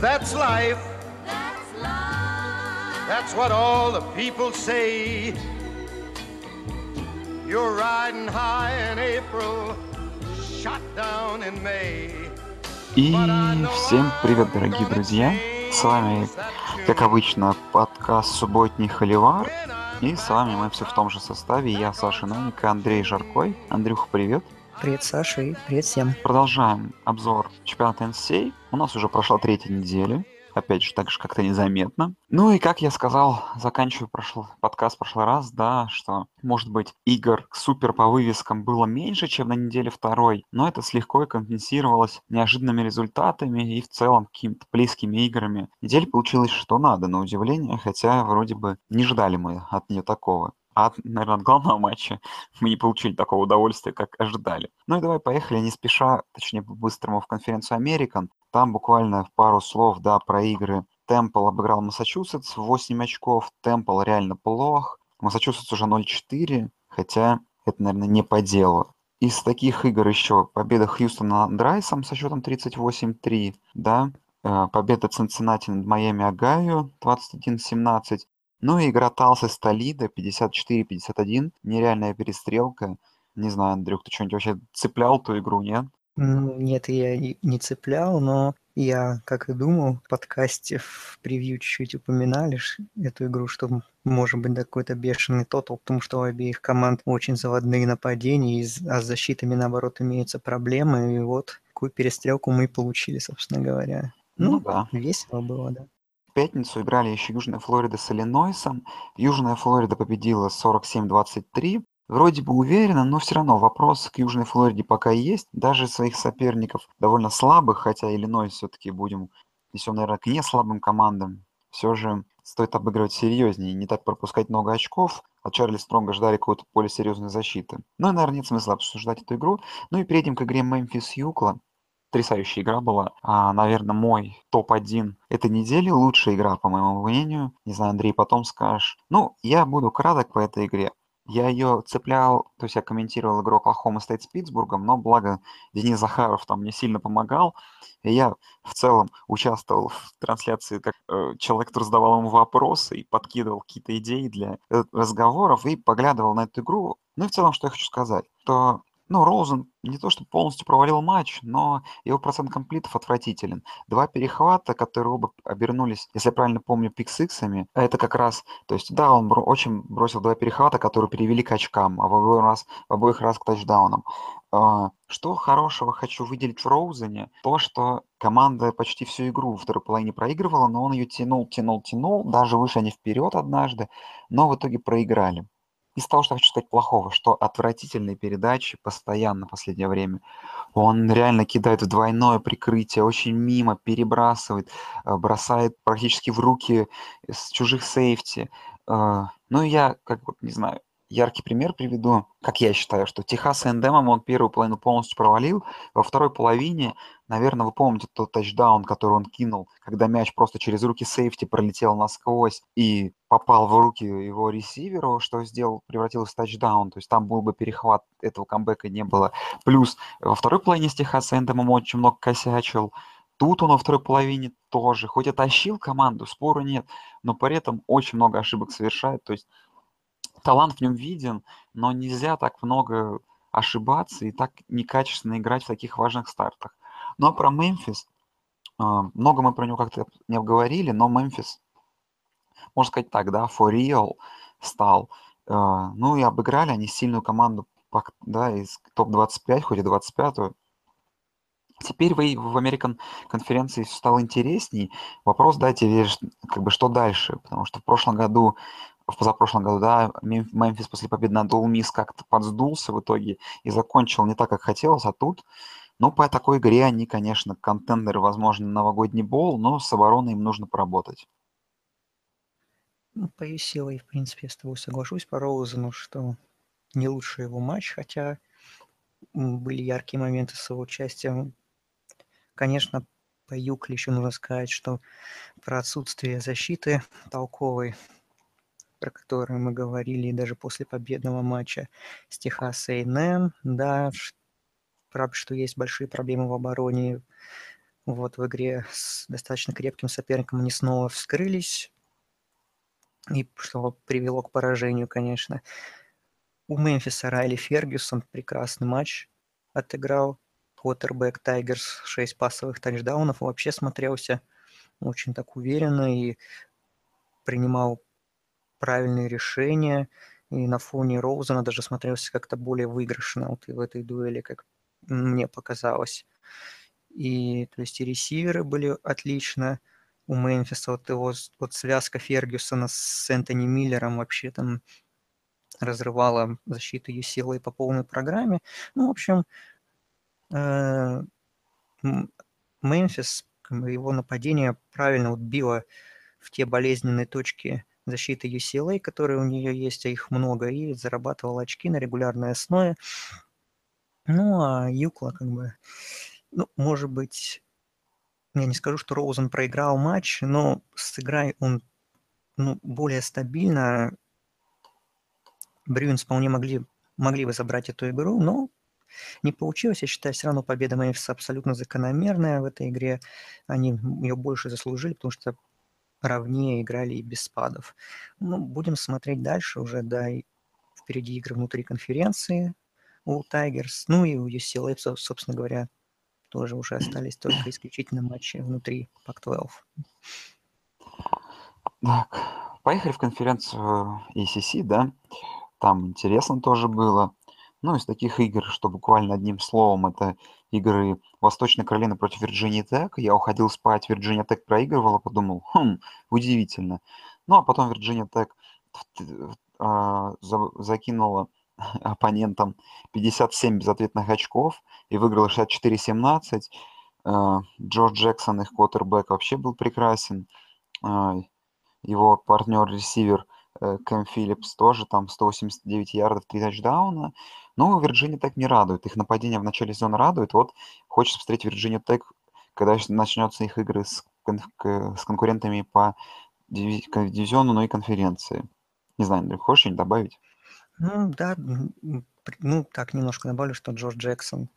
That's life. That's life. That's what all the people say. You're riding high in April, shot down in May. И всем привет, дорогие друзья! С вами, как обычно, подкаст «Субботний Холивар». И с вами мы все в том же составе. Я Саша Новик Андрей Жаркой. Андрюха, привет! Привет, Саша, и привет всем. Продолжаем обзор чемпионата NCAA. У нас уже прошла третья неделя. Опять же, так же как-то незаметно. Ну и, как я сказал, заканчиваю прошлый, подкаст в прошлый раз, да, что, может быть, игр супер по вывескам было меньше, чем на неделе второй, но это слегка компенсировалось неожиданными результатами и в целом какими-то близкими играми. Неделя получилась что надо, на удивление, хотя вроде бы не ждали мы от нее такого. А, наверное, от главного матча мы не получили такого удовольствия, как ожидали. Ну и давай поехали, не спеша, точнее по-быстрому в конференцию Американ. Там буквально пару слов, да, про игры. Темпл обыграл Массачусетс 8 очков. Темпл реально плох. Массачусетс уже 0-4, хотя это, наверное, не по делу. Из таких игр еще победа Хьюстона над Райсом со счетом 38-3, да, э, победа Цинциннати над Майами Агаю 21-17, ну и игра Талса с Толидо 54-51. Нереальная перестрелка. Не знаю, Андрюх, ты что-нибудь вообще цеплял ту игру, нет? Нет, я не цеплял, но я, как и думал, в подкасте в превью чуть-чуть упоминали эту игру, что может быть какой-то бешеный тотал, потому что у обеих команд очень заводные нападения, а с защитами, наоборот, имеются проблемы. И вот такую перестрелку мы и получили, собственно говоря. Ну, ну да. весело было, да пятницу играли еще Южная Флорида с Иллинойсом. Южная Флорида победила 47-23. Вроде бы уверенно, но все равно вопрос к Южной Флориде пока есть. Даже своих соперников довольно слабых, хотя Иллинойс все-таки будем, если наверное, к не слабым командам, все же стоит обыгрывать серьезнее, не так пропускать много очков. От Чарли Стронга ждали какой-то более серьезной защиты. Ну и, наверное, нет смысла обсуждать эту игру. Ну и перейдем к игре Мемфис Юкла потрясающая игра была. А, наверное, мой топ-1 этой недели, лучшая игра, по моему мнению. Не знаю, Андрей, потом скажешь. Ну, я буду краток по этой игре. Я ее цеплял, то есть я комментировал игру Оклахома Стейт с Питтсбургом, но благо Денис Захаров там мне сильно помогал. И я в целом участвовал в трансляции как э, человек, который задавал ему вопросы и подкидывал какие-то идеи для э, разговоров и поглядывал на эту игру. Ну и в целом, что я хочу сказать, то ну, Роузен не то что полностью провалил матч, но его процент комплитов отвратителен. Два перехвата, которые оба обернулись, если я правильно помню, пиксиксами, это как раз, то есть, да, он бро- очень бросил два перехвата, которые перевели к очкам, а в обоих раз, в обоих раз к тачдаунам. А, что хорошего хочу выделить в Роузене? То, что команда почти всю игру во второй половине проигрывала, но он ее тянул, тянул, тянул, даже вышли они вперед однажды, но в итоге проиграли из того, что хочу сказать плохого, что отвратительные передачи постоянно в последнее время. Он реально кидает в двойное прикрытие, очень мимо перебрасывает, э, бросает практически в руки с чужих сейфти. Э, ну, я, как бы, не знаю, яркий пример приведу, как я считаю, что Техас Эндемом он первую половину полностью провалил, во второй половине, наверное, вы помните тот тачдаун, который он кинул, когда мяч просто через руки сейфти пролетел насквозь и попал в руки его ресиверу, что сделал, превратилось в тачдаун, то есть там был бы перехват, этого камбэка не было. Плюс во второй половине с Техас Эндемом очень много косячил, Тут он во второй половине тоже, хоть и тащил команду, спору нет, но при этом очень много ошибок совершает. То есть талант в нем виден, но нельзя так много ошибаться и так некачественно играть в таких важных стартах. Ну а про Мемфис, а, много мы про него как-то не обговорили, но Мемфис, можно сказать так, да, for real стал. А, ну и обыграли они сильную команду да, из топ-25, хоть и 25-ю. Теперь вы в Американ конференции стало интересней. Вопрос, дайте, как бы, что дальше? Потому что в прошлом году в позапрошлом году, да, Мемфис после победы над Miss как-то подсдулся в итоге и закончил не так, как хотелось, а тут, ну, по такой игре они, конечно, контендеры, возможно, новогодний бол, но с обороной им нужно поработать. Ну, по ее силой, в принципе, я с тобой соглашусь по Роузену, что не лучший его матч, хотя были яркие моменты с его участием. Конечно, по Юкли еще нужно сказать, что про отсутствие защиты толковой про которые мы говорили даже после победного матча с Техас A&M, да, правда, что есть большие проблемы в обороне Вот в игре с достаточно крепким соперником они снова вскрылись, и что привело к поражению, конечно. У Мемфиса Райли Фергюсон прекрасный матч отыграл. Квотербек Тайгерс 6 пасовых тачдаунов. Вообще смотрелся очень так уверенно и принимал правильные решения. И на фоне Роузена даже смотрелся как-то более выигрышно вот и в этой дуэли, как мне показалось. И то есть и ресиверы были отлично у Мемфиса. Вот его вот связка Фергюсона с Энтони Миллером вообще там разрывала защиту UCLA по полной программе. Ну, в общем, э, Мемфис, его нападение правильно вот било в те болезненные точки защиты UCLA, которые у нее есть, а их много, и зарабатывал очки на регулярной основе. Ну, а Юкла как бы, ну, может быть, я не скажу, что Роузен проиграл матч, но сыграй он ну, более стабильно. Брюинс вполне могли, могли бы забрать эту игру, но не получилось. Я считаю, все равно победа Мемфиса абсолютно закономерная в этой игре. Они ее больше заслужили, потому что ровнее играли и без спадов. Ну, будем смотреть дальше уже, да, и впереди игры внутри конференции у Тайгерс, ну и у UCLA, собственно говоря, тоже уже остались только исключительно матчи внутри Pac-12. Так, поехали в конференцию ACC, да, там интересно тоже было. Ну, из таких игр, что буквально одним словом, это игры Восточной Каролины против Вирджинии Тек. Я уходил спать, Вирджиния Тек проигрывала, подумал, хм, удивительно. Ну, а потом Вирджиния Тек а, закинула оппонентам 57 безответных очков и выиграла 64-17. А, Джордж Джексон, их квотербек, вообще был прекрасен. А, его партнер-ресивер э, Кэм Филлипс тоже там 189 ярдов, 3 тачдауна. Но Вирджиния так не радует. Их нападение в начале сезона радует. Вот хочется посмотреть Вирджинию Тек, когда начнется их игры с, с конкурентами по дивизиону, но и конференции. Не знаю, Андрей, хочешь что-нибудь добавить? Ну да, ну так немножко добавлю, что Джордж Джексон,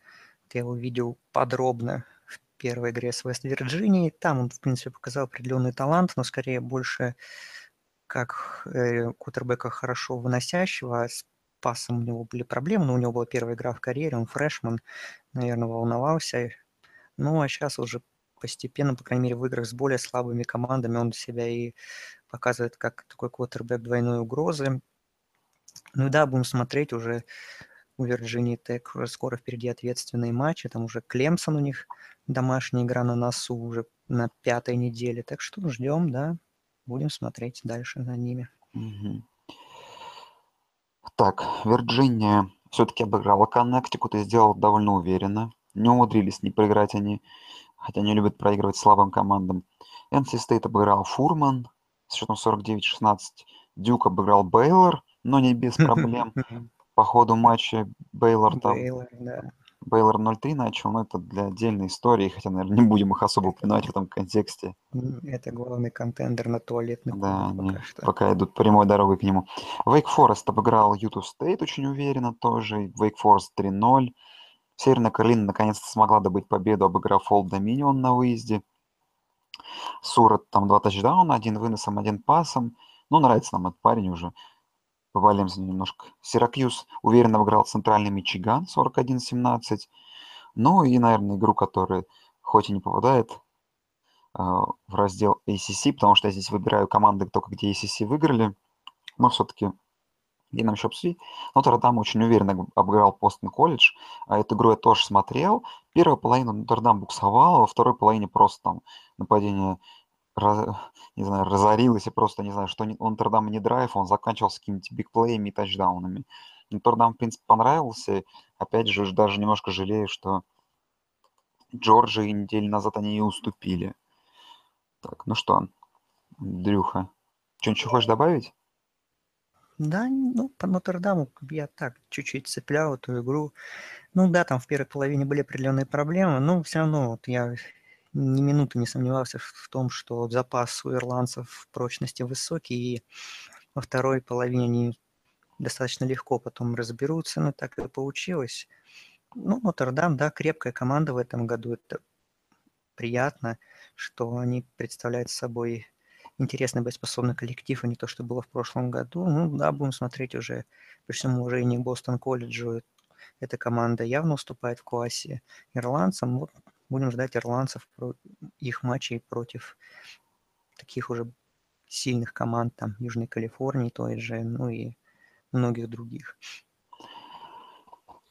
ты его видел подробно в первой игре с Вест-Вирджинией. Там он, в принципе, показал определенный талант, но скорее больше как э, кутербека хорошо выносящего, а с пасом у него были проблемы, но у него была первая игра в карьере, он фрешман, наверное, волновался. Ну, а сейчас уже постепенно, по крайней мере, в играх с более слабыми командами он себя и показывает как такой квотербек двойной угрозы. Ну да, будем смотреть уже у Вирджинии Тек уже скоро впереди ответственные матчи, там уже Клемсон у них домашняя игра на носу уже на пятой неделе, так что ждем, да, будем смотреть дальше за ними. Угу. Так, Вирджиния все-таки обыграла Коннектикут и сделала довольно уверенно. Не умудрились не проиграть они, хотя они любят проигрывать слабым командам. NC State обыграл Фурман с счетом 49-16. Дюк обыграл Бейлор, но не без проблем. По ходу матча Бейлор там... Бейлор, да. Бейлор 0-3 начал, но это для отдельной истории, хотя, наверное, не будем их особо упоминать в этом контексте. Это главный contender на туалетный Да, пока, они что. пока идут прямой дорогой к нему. Вейк Форест обыграл Юту Стейт очень уверенно тоже. Вейк Форест 3-0. Северная Каролина наконец-то смогла добыть победу, обыграв Олд Доминион на выезде. Сурат там два тачдауна, один выносом, один пасом. Ну, нравится нам этот парень уже. Повалимся немножко. Сиракьюз уверенно выиграл центральный Мичиган 41-17. Ну и, наверное, игру, которая хоть и не попадает э, в раздел ACC, потому что я здесь выбираю команды только где ACC выиграли, но все-таки где нам еще обсудить. Нотр-Дам очень уверенно обыграл Постон колледж. А эту игру я тоже смотрел. Первая половина Нотр-Дам буксовала, во второй половине просто там нападение раз, не знаю, разорилась и просто, не знаю, что у Нотр-Дама не драйв, он заканчивался какими-то бигплеями и тачдаунами. Нотр-Дам, в принципе, понравился. Опять же, даже немножко жалею, что Джорджи недели назад они и уступили. Так, ну что, Дрюха, что-нибудь хочешь добавить? Да, ну, по Нотр-Даму я так чуть-чуть цеплял эту игру. Ну да, там в первой половине были определенные проблемы, но все равно вот я ни минуты не сомневался в том, что запас у ирландцев прочности высокий, и во второй половине они достаточно легко потом разберутся, но так и получилось. Ну, Нотр-Дам, да, крепкая команда в этом году. Это приятно, что они представляют собой интересный боеспособный коллектив, а не то, что было в прошлом году. Ну да, будем смотреть уже при всем уважении к Бостон колледжу. Эта команда явно уступает в классе ирландцам. Вот будем ждать ирландцев, их матчей против таких уже сильных команд, там, Южной Калифорнии той же, ну и многих других.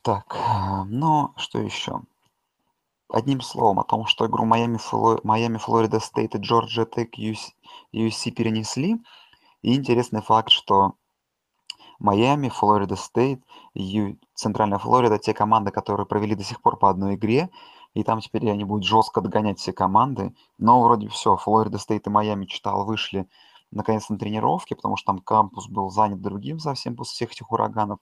Так, э, ну, что еще? Одним словом, о том, что игру Майами, Фло... Майами Флорида Стейт и Джорджия Тек USC перенесли. И интересный факт, что Майами, Флорида Стейт. Центральная Флорида, те команды, которые провели до сих пор по одной игре, и там теперь они будут жестко догонять все команды. Но вроде все, Флорида Стейт и Майами, читал, вышли наконец на тренировке, потому что там кампус был занят другим совсем после всех этих ураганов.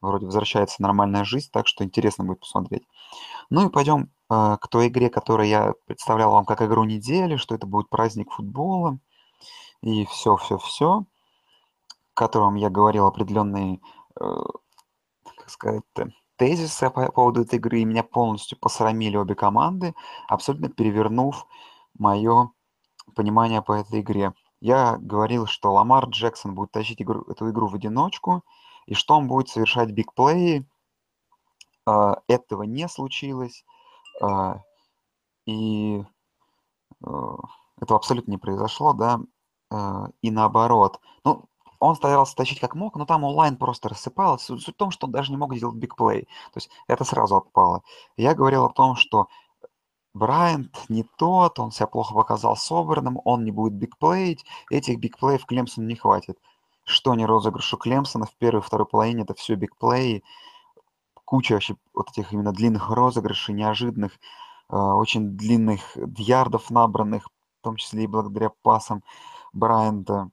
Вроде возвращается нормальная жизнь, так что интересно будет посмотреть. Ну и пойдем э, к той игре, которую я представлял вам как игру недели, что это будет праздник футбола и все-все-все, котором я говорил определенные, э, как сказать тезисы по поводу этой игры, меня полностью посрамили обе команды, абсолютно перевернув мое понимание по этой игре. Я говорил, что Ламар Джексон будет тащить игру, эту игру в одиночку, и что он будет совершать бигплеи. Э, этого не случилось. Э, и э, этого абсолютно не произошло, да. И наоборот. Ну, он старался тащить как мог, но там онлайн просто рассыпалось. Суть в том, что он даже не мог сделать бигплей. То есть это сразу отпало. Я говорил о том, что Брайант не тот, он себя плохо показал собранным, он не будет бигплеить, этих бигплеев Клемсону не хватит. Что не розыгрыш у Клемсона в первой и второй половине, это все бигплеи, куча вообще вот этих именно длинных розыгрышей, неожиданных, э, очень длинных ярдов набранных, в том числе и благодаря пасам Брайанта.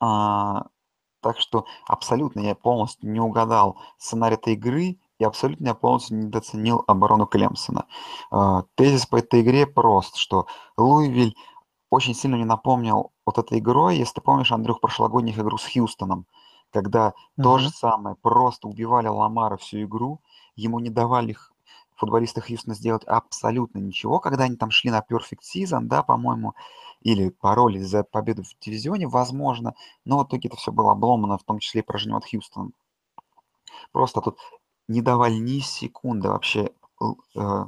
А, так что абсолютно я полностью не угадал сценарий этой игры, и абсолютно я полностью недооценил оборону Клемсона. А, тезис по этой игре прост, что Луивиль очень сильно не напомнил вот этой игрой, если ты помнишь, Андрюх, прошлогодних игру с Хьюстоном, когда uh-huh. то же самое, просто убивали Ламара всю игру, ему не давали футболисты Хьюстона сделать абсолютно ничего, когда они там шли на Perfect Season, да, по-моему, или боролись за победу в дивизионе, возможно, но в итоге это все было обломано, в том числе и поражением от Хьюстона. Просто тут не давали ни секунды вообще э,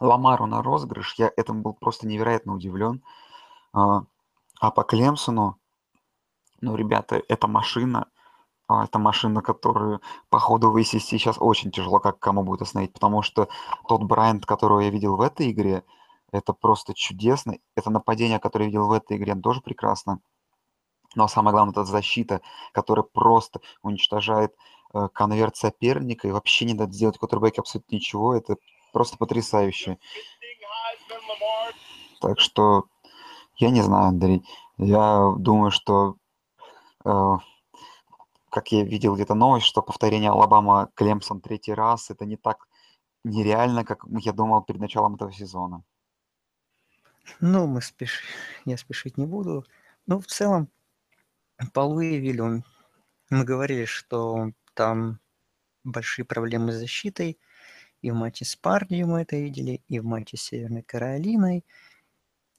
Ламару на розыгрыш. Я этому был просто невероятно удивлен. А, а по Клемсону, ну, ребята, это машина, а, это машина, которую по ходу высесть сейчас очень тяжело, как кому будет остановить, потому что тот Брайант, которого я видел в этой игре, это просто чудесно. Это нападение, которое я видел в этой игре, тоже прекрасно. Но самое главное, это защита, которая просто уничтожает Э, конверт соперника, и вообще не дать сделать квотербеке абсолютно ничего, это просто потрясающе. Так что я не знаю, Андрей. Я думаю, что э, как я видел где-то новость, что повторение Алабама Клемсон третий раз, это не так нереально, как я думал перед началом этого сезона. Ну, мы спеш... я спешить не буду. Ну, в целом, по Луивилю мы говорили, что там большие проблемы с защитой. И в матче с Пардию мы это видели, и в матче с Северной Каролиной.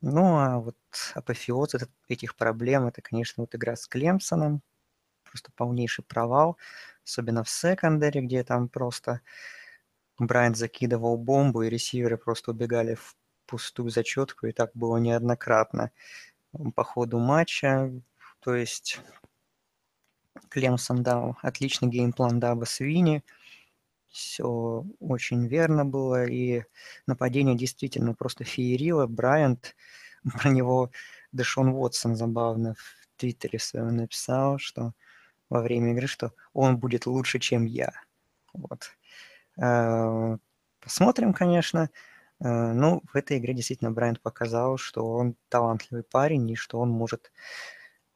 Ну, а вот апофеоз этих проблем, это, конечно, вот игра с Клемсоном. Просто полнейший провал. Особенно в секондаре, где там просто Брайант закидывал бомбу, и ресиверы просто убегали в пустую зачетку, и так было неоднократно по ходу матча. То есть Клемсон дал отличный геймплан Даба Свини. Все очень верно было. И нападение действительно просто феерило. Брайант, про него Дэшон Уотсон забавно в Твиттере своем написал, что во время игры, что он будет лучше, чем я. Вот. Э, посмотрим, конечно. Э, ну, в этой игре действительно Брайант показал, что он талантливый парень и что он может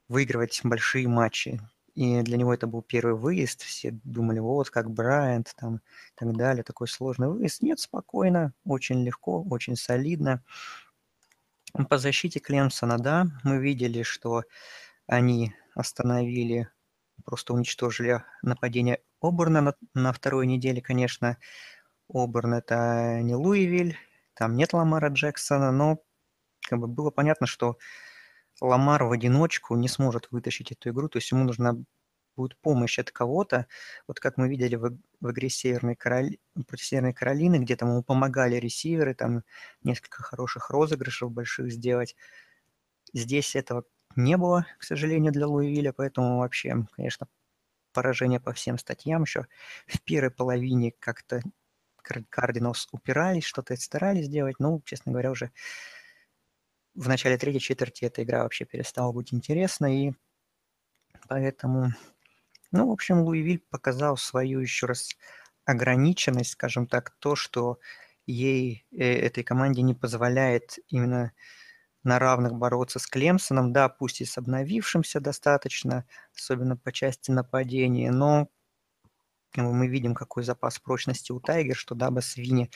выигрывать большие матчи. И для него это был первый выезд. Все думали, вот как Брайант там и так далее, такой сложный выезд. Нет, спокойно, очень легко, очень солидно. По защите Клемсона, да, мы видели, что они остановили, просто уничтожили нападение Оберна на, на второй неделе, конечно. Оберн это не Луивиль, там нет Ламара Джексона, но как бы было понятно, что Ламар в одиночку не сможет вытащить эту игру, то есть ему нужна будет помощь от кого-то. Вот как мы видели в, в игре Северной Кароли... против Северной Каролины, где там ему помогали ресиверы, там несколько хороших розыгрышев больших сделать. Здесь этого не было, к сожалению, для Луивиля, поэтому вообще, конечно, поражение по всем статьям. Еще в первой половине как-то Кардиналс упирались, что-то старались сделать, но, честно говоря, уже в начале третьей четверти эта игра вообще перестала быть интересной, и поэтому, ну, в общем, Луивиль показал свою еще раз ограниченность, скажем так, то, что ей, э, этой команде не позволяет именно на равных бороться с Клемсоном, да, пусть и с обновившимся достаточно, особенно по части нападения, но мы видим, какой запас прочности у Тайгер, что Даба Свини,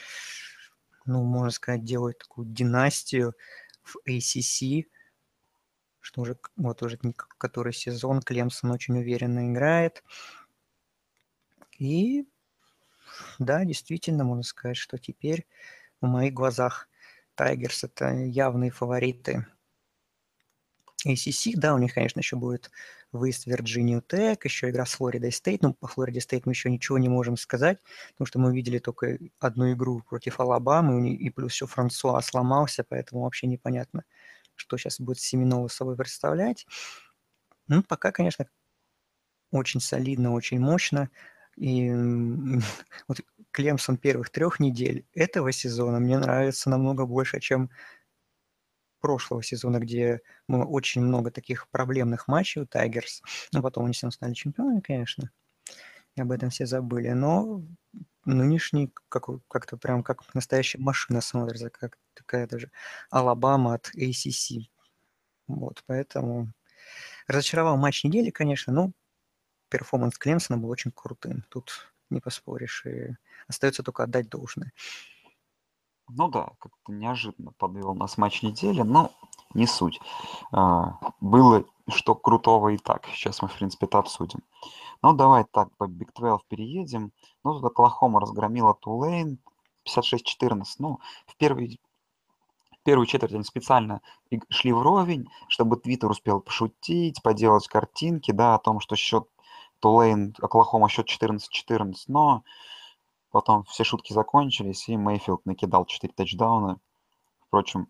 ну, можно сказать, делает такую династию в ACC, что уже вот уже который сезон Клемсон очень уверенно играет. И да, действительно, можно сказать, что теперь в моих глазах Тайгерс это явные фавориты ACC. Да, у них, конечно, еще будет выезд в Вирджинию Тек, еще игра с Флоридой Стейт. Ну, по Флориде Стейт мы еще ничего не можем сказать, потому что мы увидели только одну игру против Алабамы, и плюс еще Франсуа сломался, поэтому вообще непонятно, что сейчас будет Семинолз собой представлять. Ну, пока, конечно, очень солидно, очень мощно. И вот Клемсон первых трех недель этого сезона мне нравится намного больше, чем прошлого сезона, где было очень много таких проблемных матчей у Tigers. Ну, потом они все стали чемпионами, конечно. И об этом все забыли. Но нынешний как, как-то прям как настоящая машина смотрится, как такая даже Алабама от ACC. Вот, поэтому разочаровал матч недели, конечно, но перформанс Клемсона был очень крутым. Тут не поспоришь, и остается только отдать должное. Ну да, как-то неожиданно подвел нас матч недели, но не суть. А, было что крутого и так. Сейчас мы, в принципе, это обсудим. Ну, давай так, по Big 12 переедем. Ну, тут Оклахома разгромила Тулейн 56-14. Ну, в первый первую четверть они специально шли вровень, чтобы Твиттер успел пошутить, поделать картинки, да, о том, что счет Тулейн, Оклахома счет 14-14, но потом все шутки закончились, и Мейфилд накидал 4 тачдауна. Впрочем,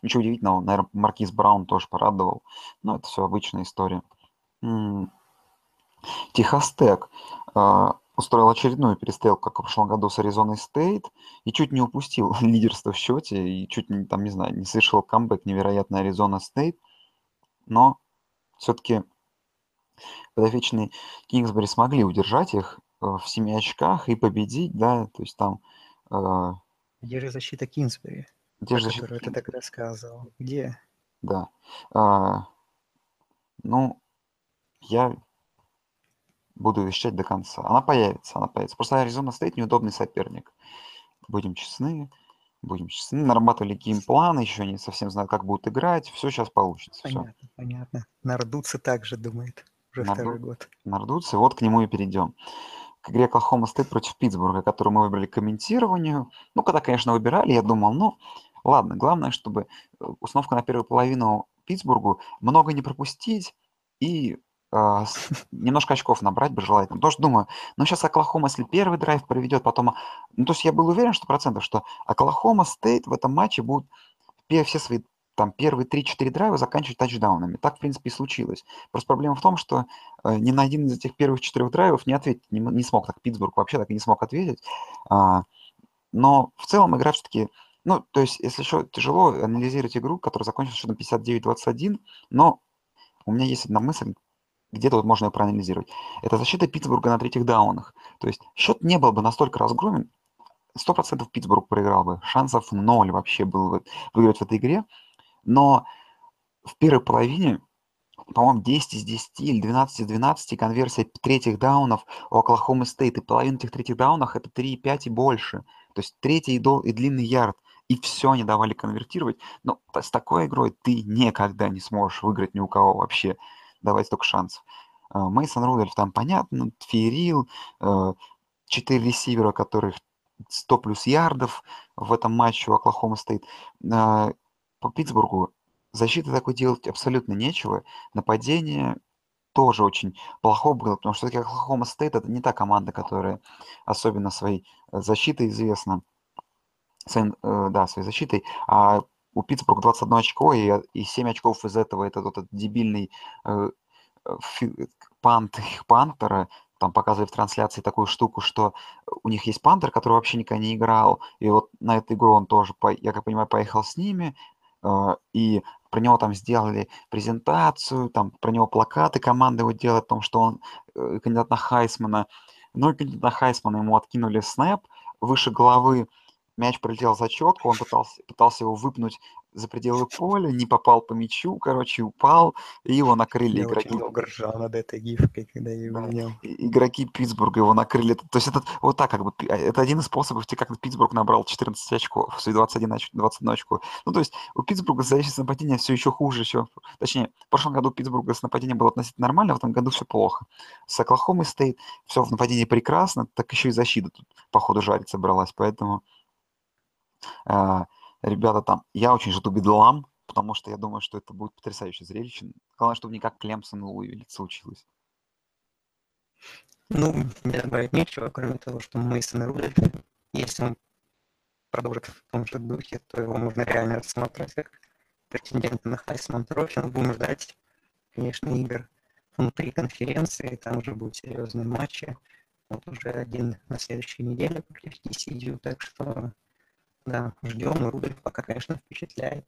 ничего удивительного, наверное, Маркиз Браун тоже порадовал, но это все обычная история. Техас Тек а, устроил очередную перестрелку, как в прошлом году с Аризоной Стейт, и чуть не упустил лидерство в счете, и чуть не, там, не знаю, не совершил камбэк невероятно Аризона Стейт, но все-таки подопечные Кингсбери смогли удержать их э, в семи очках и победить, да, то есть там... Э, Где же защита Кингсбери? Где же защита которую ты так рассказывал? Где? Да. А, ну, я буду вещать до конца. Она появится, она появится. Просто Аризона стоит неудобный соперник. Будем честны, будем честны. Нарабатывали геймплан, еще не совсем знают, как будут играть. Все сейчас получится. Понятно, все. понятно. Нардуться также думает уже Нарду... второй год. Нардуться, вот к нему и перейдем. К игре Оклахома стоит против Питтсбурга, которую мы выбрали к комментированию. Ну, когда, конечно, выбирали, я думал, ну, ладно, главное, чтобы э, установка на первую половину Питтсбургу много не пропустить и а, немножко очков набрать бы желательно. Потому что думаю, ну сейчас Оклахома, если первый драйв проведет, потом... Ну, то есть я был уверен, что процентов, что Оклахома Стейт в этом матче будут все свои там первые 3-4 драйва заканчивать тачдаунами. Так, в принципе, и случилось. Просто проблема в том, что э, ни на один из этих первых четырех драйвов не ответить не, не смог. Так Питтсбург вообще так и не смог ответить. А, но в целом игра все-таки... Ну, то есть, если еще тяжело анализировать игру, которая закончилась счетом 59-21, но у меня есть одна мысль, где-то вот можно ее проанализировать. Это защита Питтсбурга на третьих даунах. То есть счет не был бы настолько разгромен, 100% Питтсбург проиграл бы. Шансов ноль вообще было бы выиграть в этой игре. Но в первой половине, по-моему, 10 из 10 или 12 из 12 конверсия третьих даунов у Оклахомы Стейт. И половина этих третьих даунов это 3,5 и больше. То есть третий и, дол- и длинный ярд. И все они давали конвертировать. Но с такой игрой ты никогда не сможешь выиграть ни у кого вообще давать столько шансов. А, Мейсон Рудольф там понятно, Ферил, 4 э, ресивера, которых 100 плюс ярдов, в этом матче у Оклахома Стейт. По Питтсбургу защиты такой делать абсолютно нечего. Нападение тоже очень плохо было, потому что все-таки Оклахома Стейт это не та команда, которая особенно своей э, защитой известна. Своим, э, да, своей защитой. А у Питтсбурга 21 очко, и, и 7 очков из этого это тот этот дебильный э, фи, пант их пантера, там показывали в трансляции такую штуку, что у них есть пантер, который вообще никогда не играл, и вот на эту игру он тоже, я как понимаю, поехал с ними, и про него там сделали презентацию, там про него плакаты команды его делают о том, что он э, кандидат на Хайсмана. Ну и кандидат на Хайсмана ему откинули снэп выше головы, мяч пролетел за четку, он пытался, пытался его выпнуть за пределы поля, не попал по мячу, короче, упал, и его накрыли Я игроки. очень долго ржал над этой гифкой, когда я его Да. Игроки Питтсбурга его накрыли. То есть это вот так как бы, а, это один из способов, как Питтсбург набрал 14 очков, свои 21 оч- 21 очко. Ну, то есть у Питтсбурга защита с нападения все еще хуже, еще, точнее, в прошлом году у Питтсбурга с нападением было относительно нормально, в этом году все плохо. С Оклахомой стоит все в нападении прекрасно, так еще и защита тут, походу, жариться бралась, поэтому ребята там, я очень жду бедлам, потому что я думаю, что это будет потрясающее зрелище. Главное, чтобы не как Клемсон и Луивиль случилось. Ну, мне добавить нечего, кроме того, что Мейсон Рудольф, если он продолжит в том же духе, то его можно реально рассматривать как претендента на Heisman Trophy. Но будем ждать, конечно, игр внутри конференции, там уже будут серьезные матчи. Вот уже один на следующей неделе против TCU, так что да, ждем. Рудольф пока, конечно, впечатляет.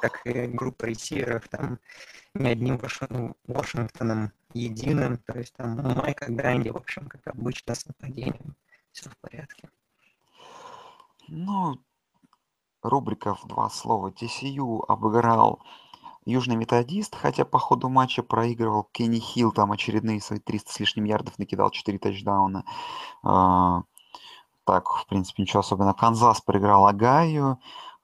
Как и группа ресиверов, там не одним Вашингтоном, Вашингтоном единым, то есть там Майка Гранди, в общем, как обычно, с нападением. Все в порядке. Ну, рубрика в два слова. TCU обыграл Южный Методист, хотя по ходу матча проигрывал Кенни Хилл, там очередные свои 300 с лишним ярдов накидал, 4 тачдауна. Так, в принципе, ничего особенного. Канзас проиграл Огайо.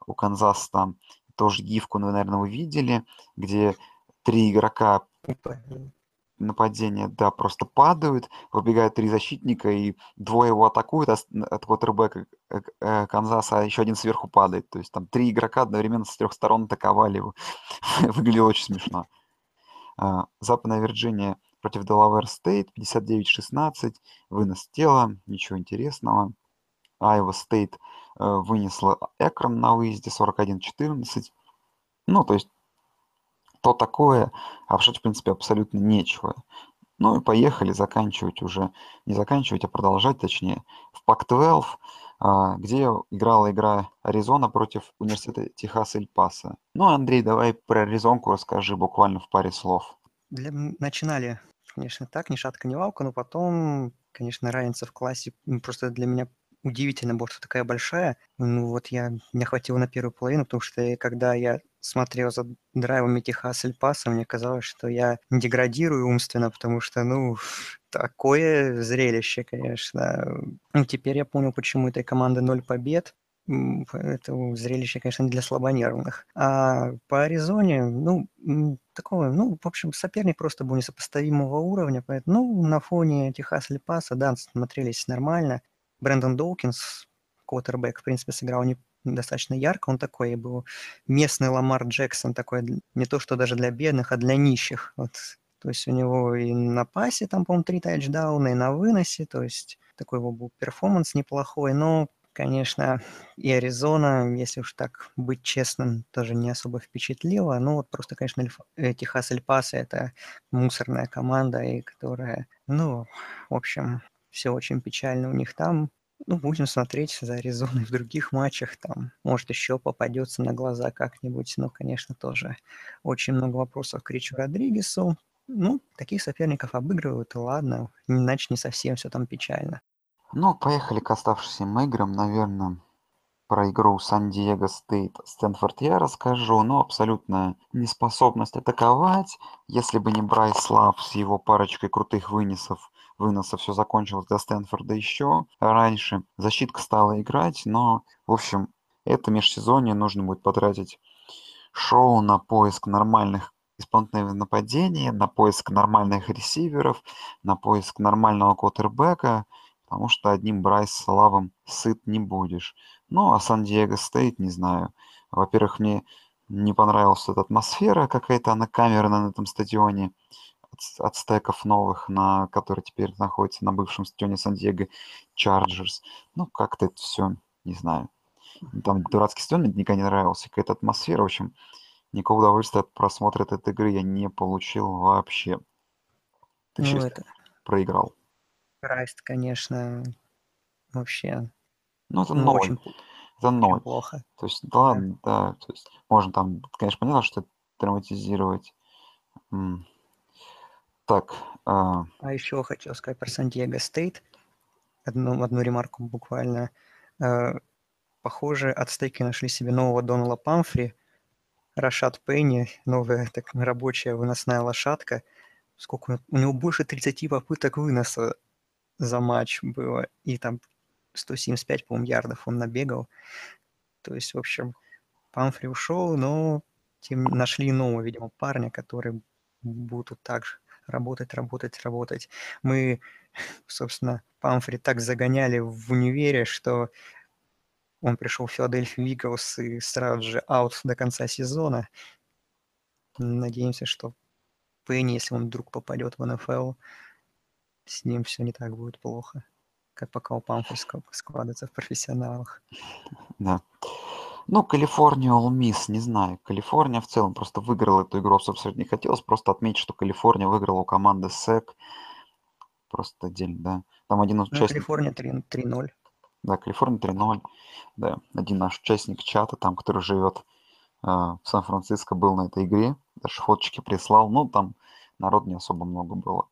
У Канзаса там тоже гифку, ну, наверное, вы видели, где три игрока нападения, да, просто падают, выбегают три защитника, и двое его атакуют от, от квотербека э, э, Канзаса, а еще один сверху падает. То есть там три игрока одновременно с трех сторон атаковали его. Выглядело очень смешно. А, Западная Вирджиния против Делавер Стейт, 59-16, вынос тела, ничего интересного. Айва Стейт вынесла Экран на выезде 41-14. Ну, то есть то такое, обшить, в принципе, абсолютно нечего. Ну и поехали заканчивать уже, не заканчивать, а продолжать, точнее, в Пак-12, а, где играла игра Аризона против университета Техас Эль-Паса. Ну, Андрей, давай про Аризонку расскажи буквально в паре слов. Для... Начинали, конечно, так, ни шатка, ни валка, но потом, конечно, разница в классе просто для меня удивительно было, что такая большая. Ну вот я, меня хватило на первую половину, потому что когда я смотрел за драйвами Техас Эль Паса, мне казалось, что я деградирую умственно, потому что, ну, такое зрелище, конечно. Ну, теперь я понял, почему этой команды ноль побед. Это зрелище, конечно, для слабонервных. А по Аризоне, ну, такого, ну, в общем, соперник просто был несопоставимого уровня, поэтому, ну, на фоне Техас Пасо, да, смотрелись нормально. Брэндон Доукинс, квотербек, в принципе, сыграл не, достаточно ярко. Он такой был местный Ламар Джексон, такой не то что даже для бедных, а для нищих. Вот. То есть у него и на пасе там, по-моему, три тачдауна, и на выносе. То есть такой его был перформанс неплохой. Но, конечно, и Аризона, если уж так быть честным, тоже не особо впечатлила. Ну вот просто, конечно, Эльф... Техас Эль-Паса – это мусорная команда, и которая, ну, в общем, все очень печально у них там. Ну, будем смотреть за Аризоной в других матчах. Там, может, еще попадется на глаза как-нибудь. Но, конечно, тоже очень много вопросов к Ричу Родригесу. Ну, таких соперников обыгрывают, ладно. Иначе не совсем все там печально. Ну, поехали к оставшимся играм. Наверное, про игру Сан-Диего Стейт Стэнфорд я расскажу, но абсолютная неспособность атаковать. Если бы не Брайс Лав с его парочкой крутых вынесов, выноса все закончилось для Стэнфорда еще раньше. Защитка стала играть, но, в общем, это межсезонье нужно будет потратить Шоу на поиск нормальных исполнительных нападений, на поиск нормальных ресиверов, на поиск нормального квотербека, потому что одним Брайс Лавом сыт не будешь. Ну, а Сан-Диего Стейт, не знаю. Во-первых, мне не понравилась эта атмосфера какая-то, она камерная на этом стадионе от, стеков новых, на, который теперь находится на бывшем стадионе Сан-Диего Чарджерс. Ну, как-то это все, не знаю. Там дурацкий стадион мне никогда не нравился, какая-то атмосфера, в общем, никакого удовольствия от просмотра этой игры я не получил вообще. Ты Ну, это проиграл. Крайст, конечно, вообще, Ну, это ну, ноль, очень, это ноль. плохо. То есть, да ладно, да, то есть, можно там, конечно, понятно, что. М. Так, а, А еще хотел сказать про Сан-Диего Стейт. Одну, одну ремарку буквально. Э, Похоже, ацтеки нашли себе нового Доннела Памфри, Рашад Пенни, новая так, рабочая выносная лошадка. Сколько у него- больше 30 попыток выноса за матч было. И там 175, по-моему, ярдов он набегал. То есть, в общем, Памфри ушел, но тем нашли нового, видимо, парня, который будут так же работать, работать, работать. Мы, собственно, Памфри так загоняли в универе, что он пришел в Филадельфию Иглс и сразу же аут до конца сезона. Надеемся, что Пенни, если он вдруг попадет в НФЛ, с ним все не так будет плохо, как пока у Памфри ск- складывается в профессионалах. да. Ну, Калифорния All Miss, не знаю. Калифорния в целом просто выиграла эту игру, собственно, не хотелось просто отметить, что Калифорния выиграла у команды SEC. Просто отдельно, да. Там один Ну, участник, Калифорния 3 3-0. да, Калифорния 3-0, да, один наш участник чата там, который живет а, в Сан-Франциско, был на этой игре, даже фоточки прислал, ну, там народ не особо много было.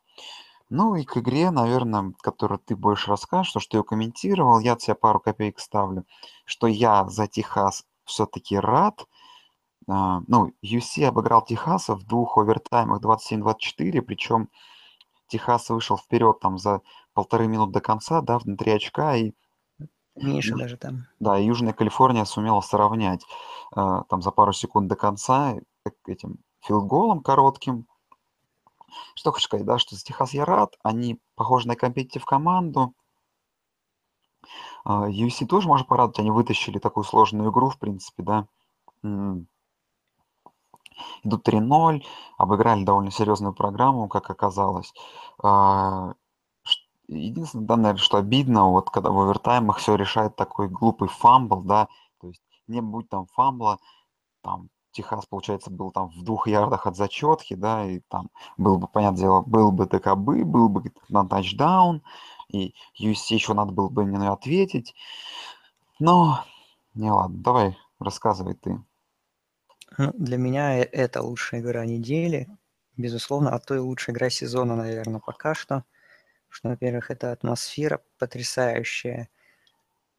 Ну и к игре, наверное, которую ты больше расскажешь, то, что я комментировал, я от себя пару копеек ставлю, что я за Техас все-таки рад. А, Ну, UC обыграл Техаса в двух овертаймах 27-24, причем Техас вышел вперед там за полторы минуты до конца, да, внутри очка, и Меньше даже там. да, Южная Калифорния сумела сравнять э, там за пару секунд до конца э, этим филголом коротким. Что хочу сказать, да, что за Техас я рад, они похожи на компетитив команду. А, UC тоже можно порадовать, они вытащили такую сложную игру, в принципе, да. Идут 3-0, обыграли довольно серьезную программу, как оказалось. А, Единственное, да, наверное, что обидно, вот когда в овертаймах все решает такой глупый фамбл, да, то есть не будь там фамбла, там Техас, получается, был там в двух ярдах от зачетки, да, и там был бы, понятное дело, был бы ДКБ, был бы на тачдаун, и USC еще надо было бы на нее ответить. Но, не ладно, давай, рассказывай ты. Ну, для меня э- это лучшая игра недели. Безусловно, а то и лучшая игра сезона, наверное, пока что. Что, во-первых, это атмосфера потрясающая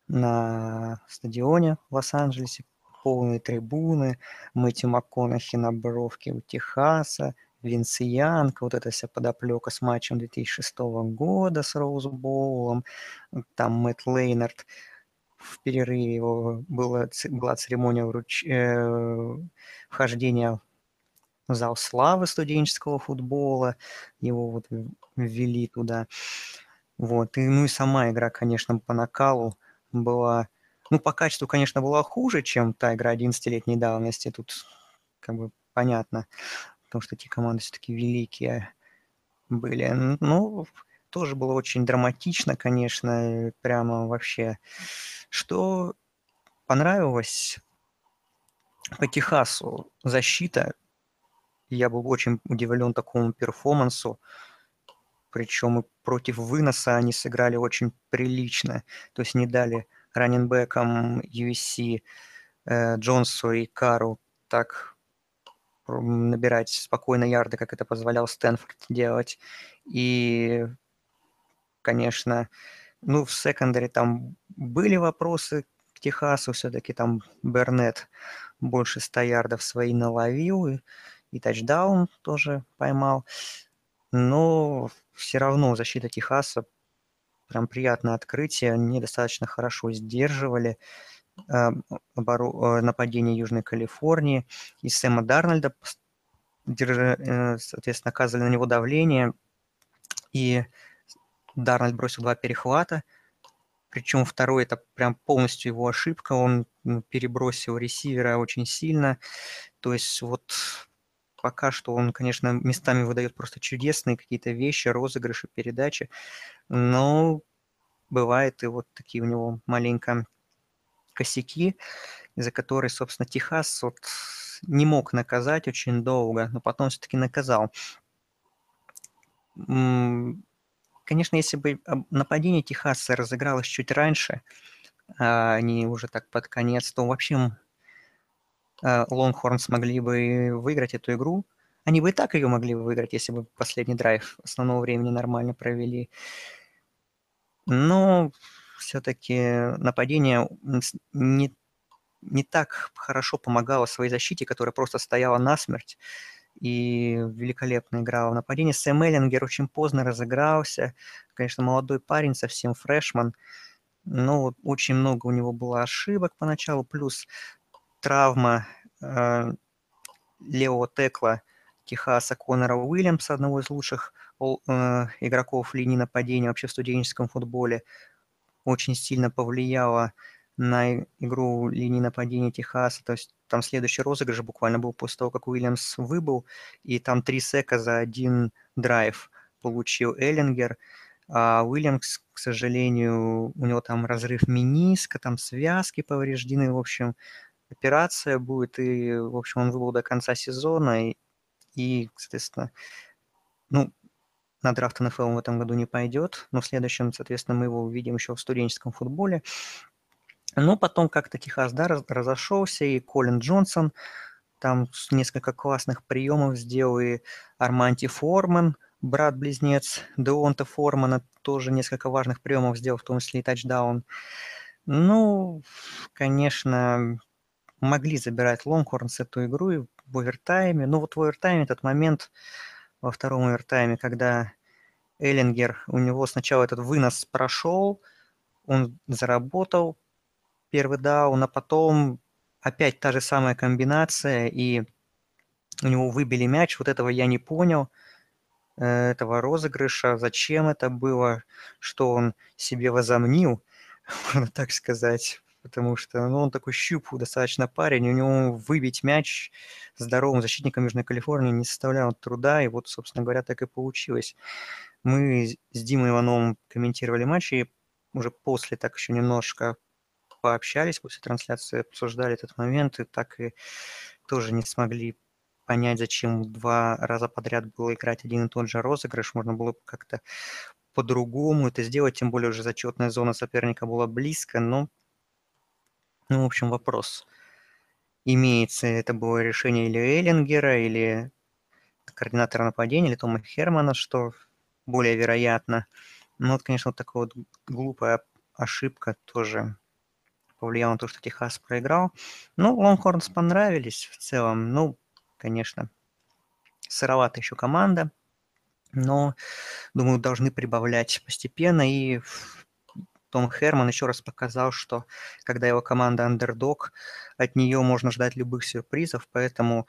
на стадионе в Лос-Анджелесе. Полные трибуны, Мэтью МакКонахи на бровке у Техаса, Винси Янг, вот эта вся подоплека с матчем 2006 года с Роузбоулом, там Мэтт Лейнард в перерыве его было, была церемония вруч... э, вхождения в зал славы студенческого футбола, его вот ввели туда. Вот. И, ну и сама игра, конечно, по накалу была... Ну, по качеству, конечно, была хуже, чем та игра 11-летней давности. Тут как бы понятно, потому что эти команды все-таки великие были. Ну, тоже было очень драматично, конечно, прямо вообще. Что понравилось по Техасу? Защита. Я был очень удивлен такому перформансу. Причем и против выноса они сыграли очень прилично. То есть не дали раненбекам USC э, Джонсу и Кару так набирать спокойно ярды, как это позволял Стэнфорд делать. И, конечно, ну, в секондаре там были вопросы к Техасу, все-таки там Бернет больше 100 ярдов свои наловил, и, и тачдаун тоже поймал. Но все равно защита Техаса прям приятное открытие. Они достаточно хорошо сдерживали оборо- э, нападение Южной Калифорнии. И Сэма Дарнольда, э, соответственно, оказывали на него давление. И Дарнольд бросил два перехвата, Причем второй это прям полностью его ошибка. Он перебросил ресивера очень сильно. То есть вот пока что он, конечно, местами выдает просто чудесные какие-то вещи, розыгрыши, передачи. Но бывает и вот такие у него маленько косяки, из-за которых, собственно, Техас вот не мог наказать очень долго, но потом все-таки наказал. Конечно, если бы нападение Техаса разыгралось чуть раньше, а не уже так под конец, то вообще Лонгхорн смогли бы выиграть эту игру. Они бы и так ее могли бы выиграть, если бы последний драйв основного времени нормально провели. Но все-таки нападение не, не так хорошо помогало своей защите, которая просто стояла насмерть и великолепно играла в нападении. Сэм Эллингер очень поздно разыгрался. Конечно, молодой парень, совсем фрешман. Но очень много у него было ошибок поначалу, плюс травма э, левого текла Техаса Конора Уильямса, одного из лучших э, игроков линии нападения вообще в студенческом футболе, очень сильно повлияла на игру линии нападения Техаса. То есть там следующий розыгрыш буквально был после того, как Уильямс выбыл, и там три сека за один драйв получил Эллингер. А Уильямс, к сожалению, у него там разрыв миниска, там связки повреждены, в общем, операция будет, и, в общем, он выбыл до конца сезона, и, и соответственно, ну, на драфт НФЛ он в этом году не пойдет, но в следующем, соответственно, мы его увидим еще в студенческом футболе. Но потом как-то Техас, да, разошелся, и Колин Джонсон там несколько классных приемов сделал, и Арманти Форман, брат-близнец Деонта Формана, тоже несколько важных приемов сделал, в том числе и тачдаун. Ну, конечно, могли забирать Лонгхорнс эту игру и в овертайме. Но вот в овертайме этот момент, во втором овертайме, когда Эллингер, у него сначала этот вынос прошел, он заработал, первый даун, а потом опять та же самая комбинация, и у него выбили мяч. Вот этого я не понял, э, этого розыгрыша, зачем это было, что он себе возомнил, можно так сказать. Потому что ну, он такой щуп достаточно парень, у него выбить мяч здоровым защитником Южной Калифорнии не составляло труда, и вот, собственно говоря, так и получилось. Мы с Димой Ивановым комментировали матч, и уже после так еще немножко пообщались после трансляции, обсуждали этот момент, и так и тоже не смогли понять, зачем два раза подряд было играть один и тот же розыгрыш. Можно было как-то по-другому это сделать, тем более уже зачетная зона соперника была близко, но, ну, в общем, вопрос. Имеется это было решение или Эллингера, или координатора нападения, или Тома Хермана, что более вероятно. Ну, вот, конечно, вот такая вот глупая ошибка тоже повлияло на то, что Техас проиграл. Ну, Лонгхорнс понравились в целом. Ну, конечно, сыроватая еще команда, но, думаю, должны прибавлять постепенно. И том Херман еще раз показал, что когда его команда андердог, от нее можно ждать любых сюрпризов, поэтому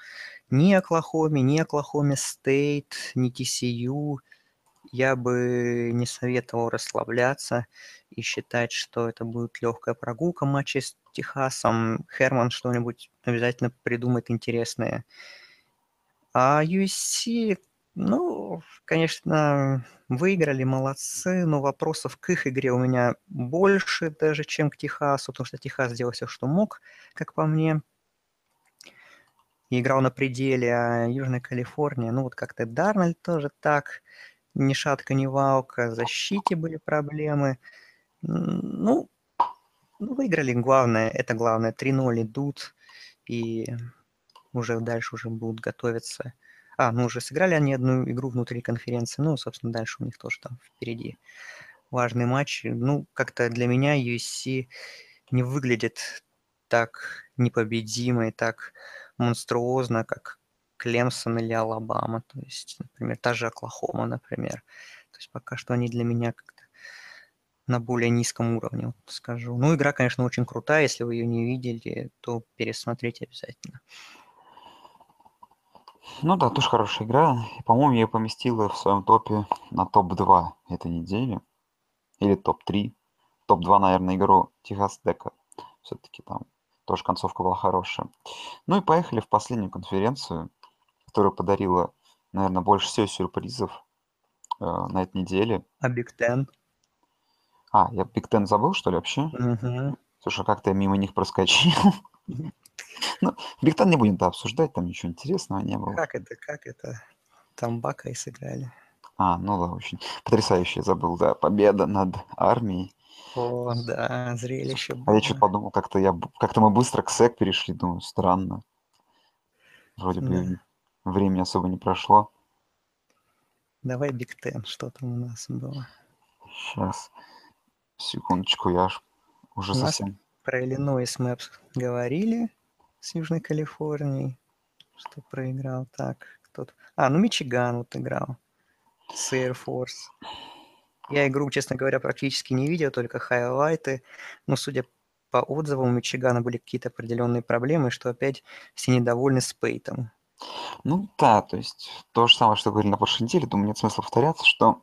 ни Оклахоме, ни Оклахоме Стейт, ни TCU я бы не советовал расслабляться и считать, что это будет легкая прогулка матча с Техасом. Херман что-нибудь обязательно придумает интересное. А USC, ну, конечно, выиграли, молодцы, но вопросов к их игре у меня больше даже, чем к Техасу, потому что Техас сделал все, что мог, как по мне. И играл на пределе, а Южная Калифорния, ну вот как-то Дарнольд тоже так, ни шатка, ни валка, в защите были проблемы. Ну, ну, выиграли, главное, это главное, 3-0 идут, и уже дальше уже будут готовиться. А, ну уже сыграли они одну игру внутри конференции, ну, собственно, дальше у них тоже там впереди важный матч. Ну, как-то для меня USC не выглядит так непобедимо и так монструозно, как Клемсон или Алабама. То есть, например, та же Оклахома, например. То есть пока что они для меня как-то на более низком уровне, вот скажу. Ну, игра, конечно, очень крутая. Если вы ее не видели, то пересмотрите обязательно. Ну да, тоже хорошая игра. По-моему, я ее поместила в своем топе на топ-2 этой недели. Или топ-3. топ-2, наверное, игру Техас Дека. Все-таки там тоже концовка была хорошая. Ну и поехали в последнюю конференцию, которая подарила, наверное, больше всего сюрпризов э, на этой неделе. А Big Ten? А, я Big Ten забыл, что ли, вообще? Угу. Слушай, как-то я мимо них проскочил. Ну, Big Ten не будем-то обсуждать, там ничего интересного не было. Как это, как это? Там Бака и сыграли. А, ну да, очень потрясающе забыл, да, победа над армией. О, да, зрелище А я что-то было. подумал, как-то я, как-то мы быстро к СЭК перешли, думаю, странно. Вроде Да. бы времени особо не прошло. Давай Биг Тен, что там у нас было? Сейчас, секундочку, я аж уже У совсем... Про Иллинойс мы говорили с Южной Калифорнией, что проиграл. Так, кто то А, ну Мичиган вот играл с Air Force. Я игру, честно говоря, практически не видел, только хайлайты. Но, судя по отзывам, у Мичигана были какие-то определенные проблемы, что опять все недовольны Спейтом. Ну да, то есть то же самое, что говорили на прошлой неделе, думаю, нет смысла повторяться, что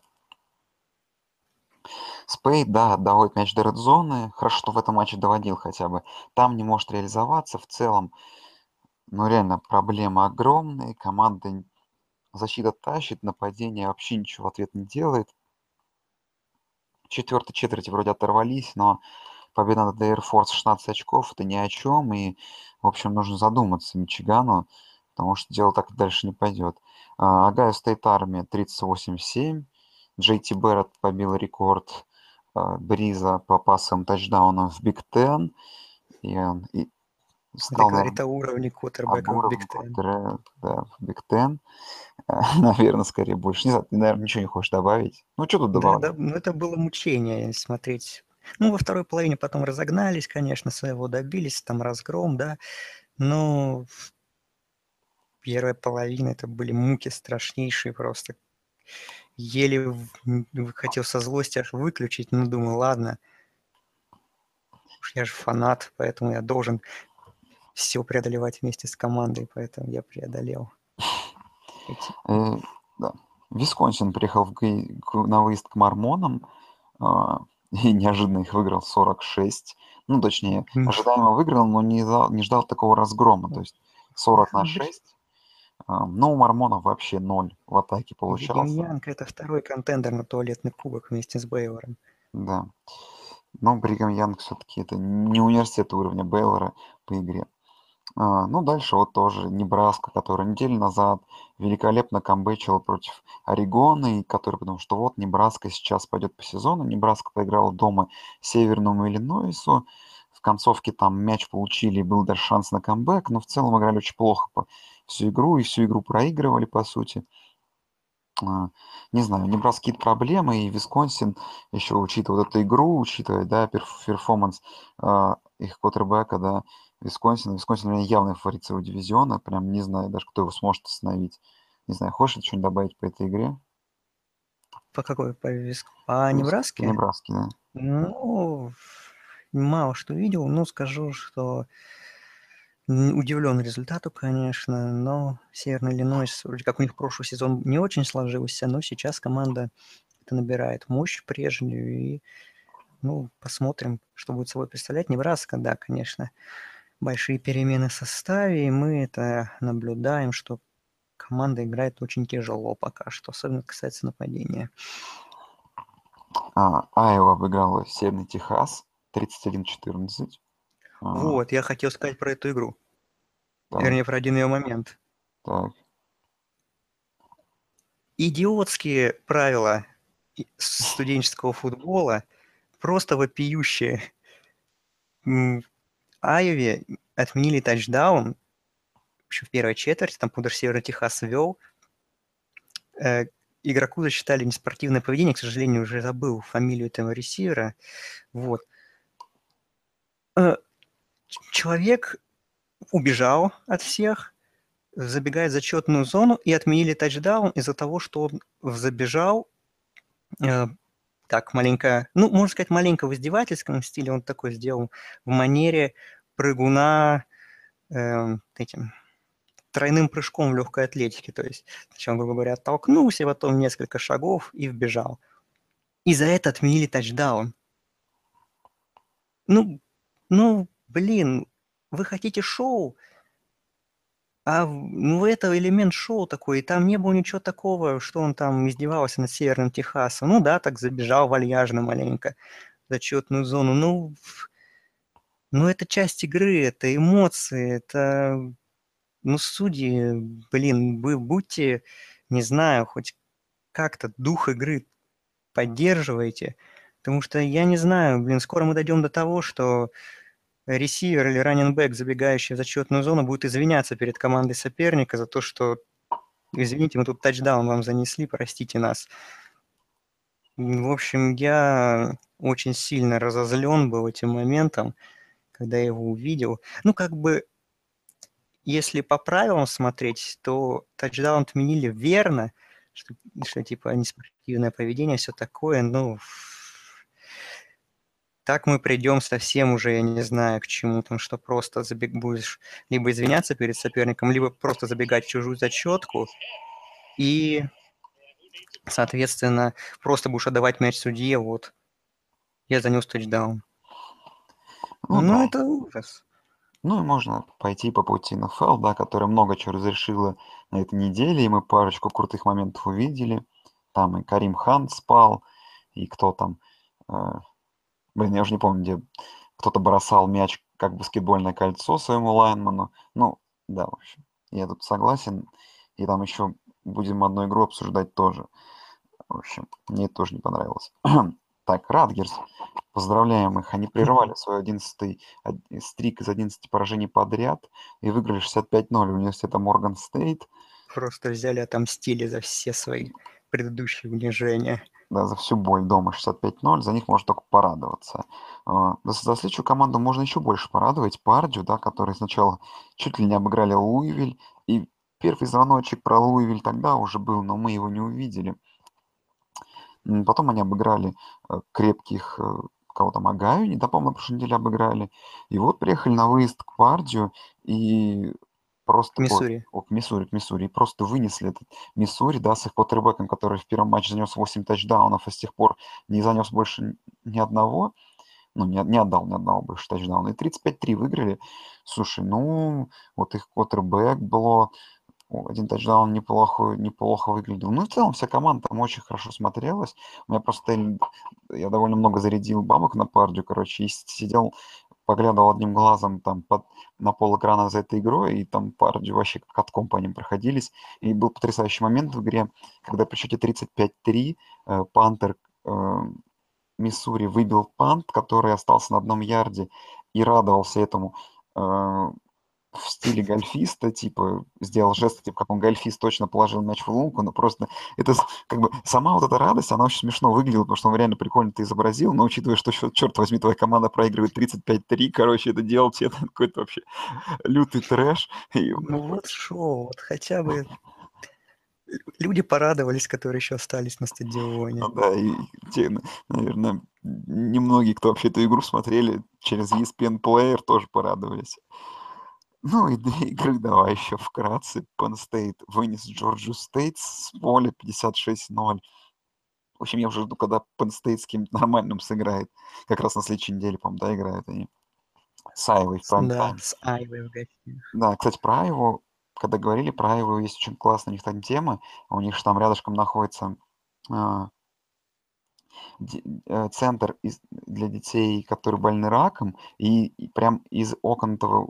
Спейд, да, доводит мяч до редзоны, хорошо, что в этом матче доводил хотя бы. Там не может реализоваться в целом, ну реально проблемы огромные, команда защита тащит, нападение вообще ничего в ответ не делает. Четвертой четверти вроде оторвались, но победа над Air Force 16 очков это ни о чем, и, в общем, нужно задуматься Мичигану, потому что дело так дальше не пойдет. Огайо Стейт Армия 38-7, Джей Ти Берретт побил рекорд а, Бриза по пасам тачдаунам в Big Ten, и он и Это стал, говорит наверное, о уровне квотербека в Big Ten. да, в Big Ten. Наверное, скорее больше. Не знаю, ты, наверное, ничего не хочешь добавить. Ну, что тут Да, добавлять? да, ну это было мучение смотреть. Ну, во второй половине потом разогнались, конечно, своего добились, там разгром, да, но в первой половине это были муки страшнейшие просто. Еле хотел со злости аж выключить, но думаю, ладно, уж я же фанат, поэтому я должен все преодолевать вместе с командой, поэтому я преодолел. Э, да. Висконсин приехал на выезд к Мормонам а, и неожиданно их выиграл 46. Ну, точнее, ожидаемо выиграл, но не, ждал такого разгрома. То есть 40 на Бригам 6. А, Но у Мормонов вообще ноль в атаке Бригам получался. Янг это второй контендер на туалетный кубок вместе с Бейвором. Да. Но Бригам Янг все-таки это не университет уровня Бейлора по игре. А, ну, дальше вот тоже Небраска, которая неделю назад великолепно камбэчила против Орегона, и который, потому что вот Небраска сейчас пойдет по сезону. Небраска поиграла дома Северному Иллинойсу. В концовке там мяч получили, был даже шанс на камбэк, но в целом играли очень плохо по всю игру, и всю игру проигрывали, по сути. А, Не знаю, у Небраски какие-то проблемы, и Висконсин еще учитывая вот эту игру, учитывая, да, перф- перформанс а, их квотербека, да, Висконсин. Висконсин, наверное, явный фаворит своего дивизиона. Прям не знаю даже, кто его сможет остановить. Не знаю, хочешь что-нибудь добавить по этой игре? По какой? По, Вис- по Небраске? Небраски, да. Ну, мало что видел, но скажу, что удивлен результату, конечно, но Северный Иллинойс, вроде как у них прошлый сезон не очень сложился, но сейчас команда это набирает мощь прежнюю, и, ну, посмотрим, что будет собой представлять. Небраска, да, конечно, большие перемены в составе, и мы это наблюдаем, что команда играет очень тяжело пока что, особенно касается нападения. А, Айова обыграла Северный Техас 31-14. А, Вот, я хотел сказать про эту игру, так, вернее, про один ее момент. так. идиотские правила студенческого футбола, просто вопиющие. Айове отменили тачдаун еще в первой четверти, там Пудер Северный Техас вел. Э, Игроку засчитали неспортивное поведение, к сожалению, уже забыл фамилию этого ресивера. Вот. Э, Человек убежал от всех, забегает в зачетную зону и отменили тачдаун из-за того, что он забежал э, так маленько, ну, можно сказать, маленько в издевательском стиле, он такой сделал в манере прыгуна э, этим тройным прыжком в легкой атлетике, то есть сначала, грубо говоря, оттолкнулся, потом несколько шагов и вбежал. И за это отменили тачдаун. Ну, ну, блин, вы хотите шоу, а ну это элемент шоу такой, и там не было ничего такого, что он там издевался над Северным Техасом. Ну да, так забежал вальяжно маленько в зачетную зону. Ну, ну это часть игры, это эмоции, это... Ну, судьи, блин, вы будьте, не знаю, хоть как-то дух игры поддерживайте. Потому что я не знаю, блин, скоро мы дойдем до того, что ресивер или раненбэк, забегающий в зачетную зону, будет извиняться перед командой соперника за то, что извините, мы тут тачдаун вам занесли, простите нас. В общем, я очень сильно разозлен был этим моментом, когда я его увидел. Ну, как бы, если по правилам смотреть, то тачдаун отменили верно, что, что типа неспортивное поведение, все такое, ну, так мы придем совсем уже, я не знаю, к чему там, что просто забег будешь либо извиняться перед соперником, либо просто забегать в чужую зачетку и, соответственно, просто будешь отдавать мяч судье, вот, я занес тачдаун. Ну, Ну, да. это ужас. Ну и можно пойти по пути НФЛ, да, которая много чего разрешила на этой неделе, и мы парочку крутых моментов увидели. Там и Карим Хан спал, и кто там... блин, я уже не помню, где кто-то бросал мяч как баскетбольное кольцо своему лайнману. Ну, да, в общем, я тут согласен. И там еще будем одну игру обсуждать тоже. В общем, мне это тоже не понравилось. Так, Радгерс, поздравляем их. Они прервали свой 11 стрик из 11 поражений подряд и выиграли 65-0 у университета Морган Стейт. Просто взяли, отомстили за все свои предыдущие унижения. Да, за всю боль дома 65-0, за них можно только порадоваться. А, За, следующую команду можно еще больше порадовать. Пардию, да, которые сначала чуть ли не обыграли Луивиль. И первый звоночек про Луивиль тогда уже был, но мы его не увидели. Потом они обыграли э, крепких, э, кого там, Агаю, не помню, на прошлой неделе обыграли. И вот приехали на выезд к Пардию и просто... К Миссури. о, к Миссури, к Миссури. И просто вынесли этот Миссури, да, с их квотербеком, который в первом матче занес 8 тачдаунов, и с тех пор не занес больше ни одного. Ну, не, не отдал ни одного больше тачдауна. И 35-3 выиграли. Слушай, ну, вот их квотербек было... о, Один тачдаун неплохо, неплохо выглядел. Ну, в целом вся команда там очень хорошо смотрелась. У меня просто... Я довольно много зарядил бабок на пардию, короче, и сидел, поглядывал одним глазом там под, на пол экрана за этой игрой, и там пардию вообще катком по ним проходились. И был потрясающий момент в игре, когда при счете 35-3 э, Пантер э, Миссури выбил пант, который остался на одном ярде, и радовался этому э, в стиле гольфиста, типа, сделал жест, типа, как он гольфист точно положил мяч в лунку, но просто это как бы сама вот эта радость, она очень смешно выглядела, потому что он реально прикольно это изобразил, но учитывая, что, черт возьми, твоя команда проигрывает 35-3, короче, это делать, это какой-то вообще лютый трэш. И, Ну вот шоу, вот хотя бы люди порадовались, которые еще остались на стадионе. ну да, и те, наверное, немногие, кто вообще эту игру смотрели через ESPN Player, тоже порадовались. Ну и две игры давай еще вкратце. Penn State вынес Джорджию Стейт с поля 56-0. В общем, я уже жду, когда Penn State с кем-то нормальным сыграет. Как раз на следующей неделе, по-моему, да, играют они. С Айвой в прайм Да, с Айвой в гостях. Да, кстати, про Айву, когда говорили про Айву, есть очень классная у них там тема. У них же там рядышком находится а, э, центр из- для детей, которые больны раком, и, и прям из окон этого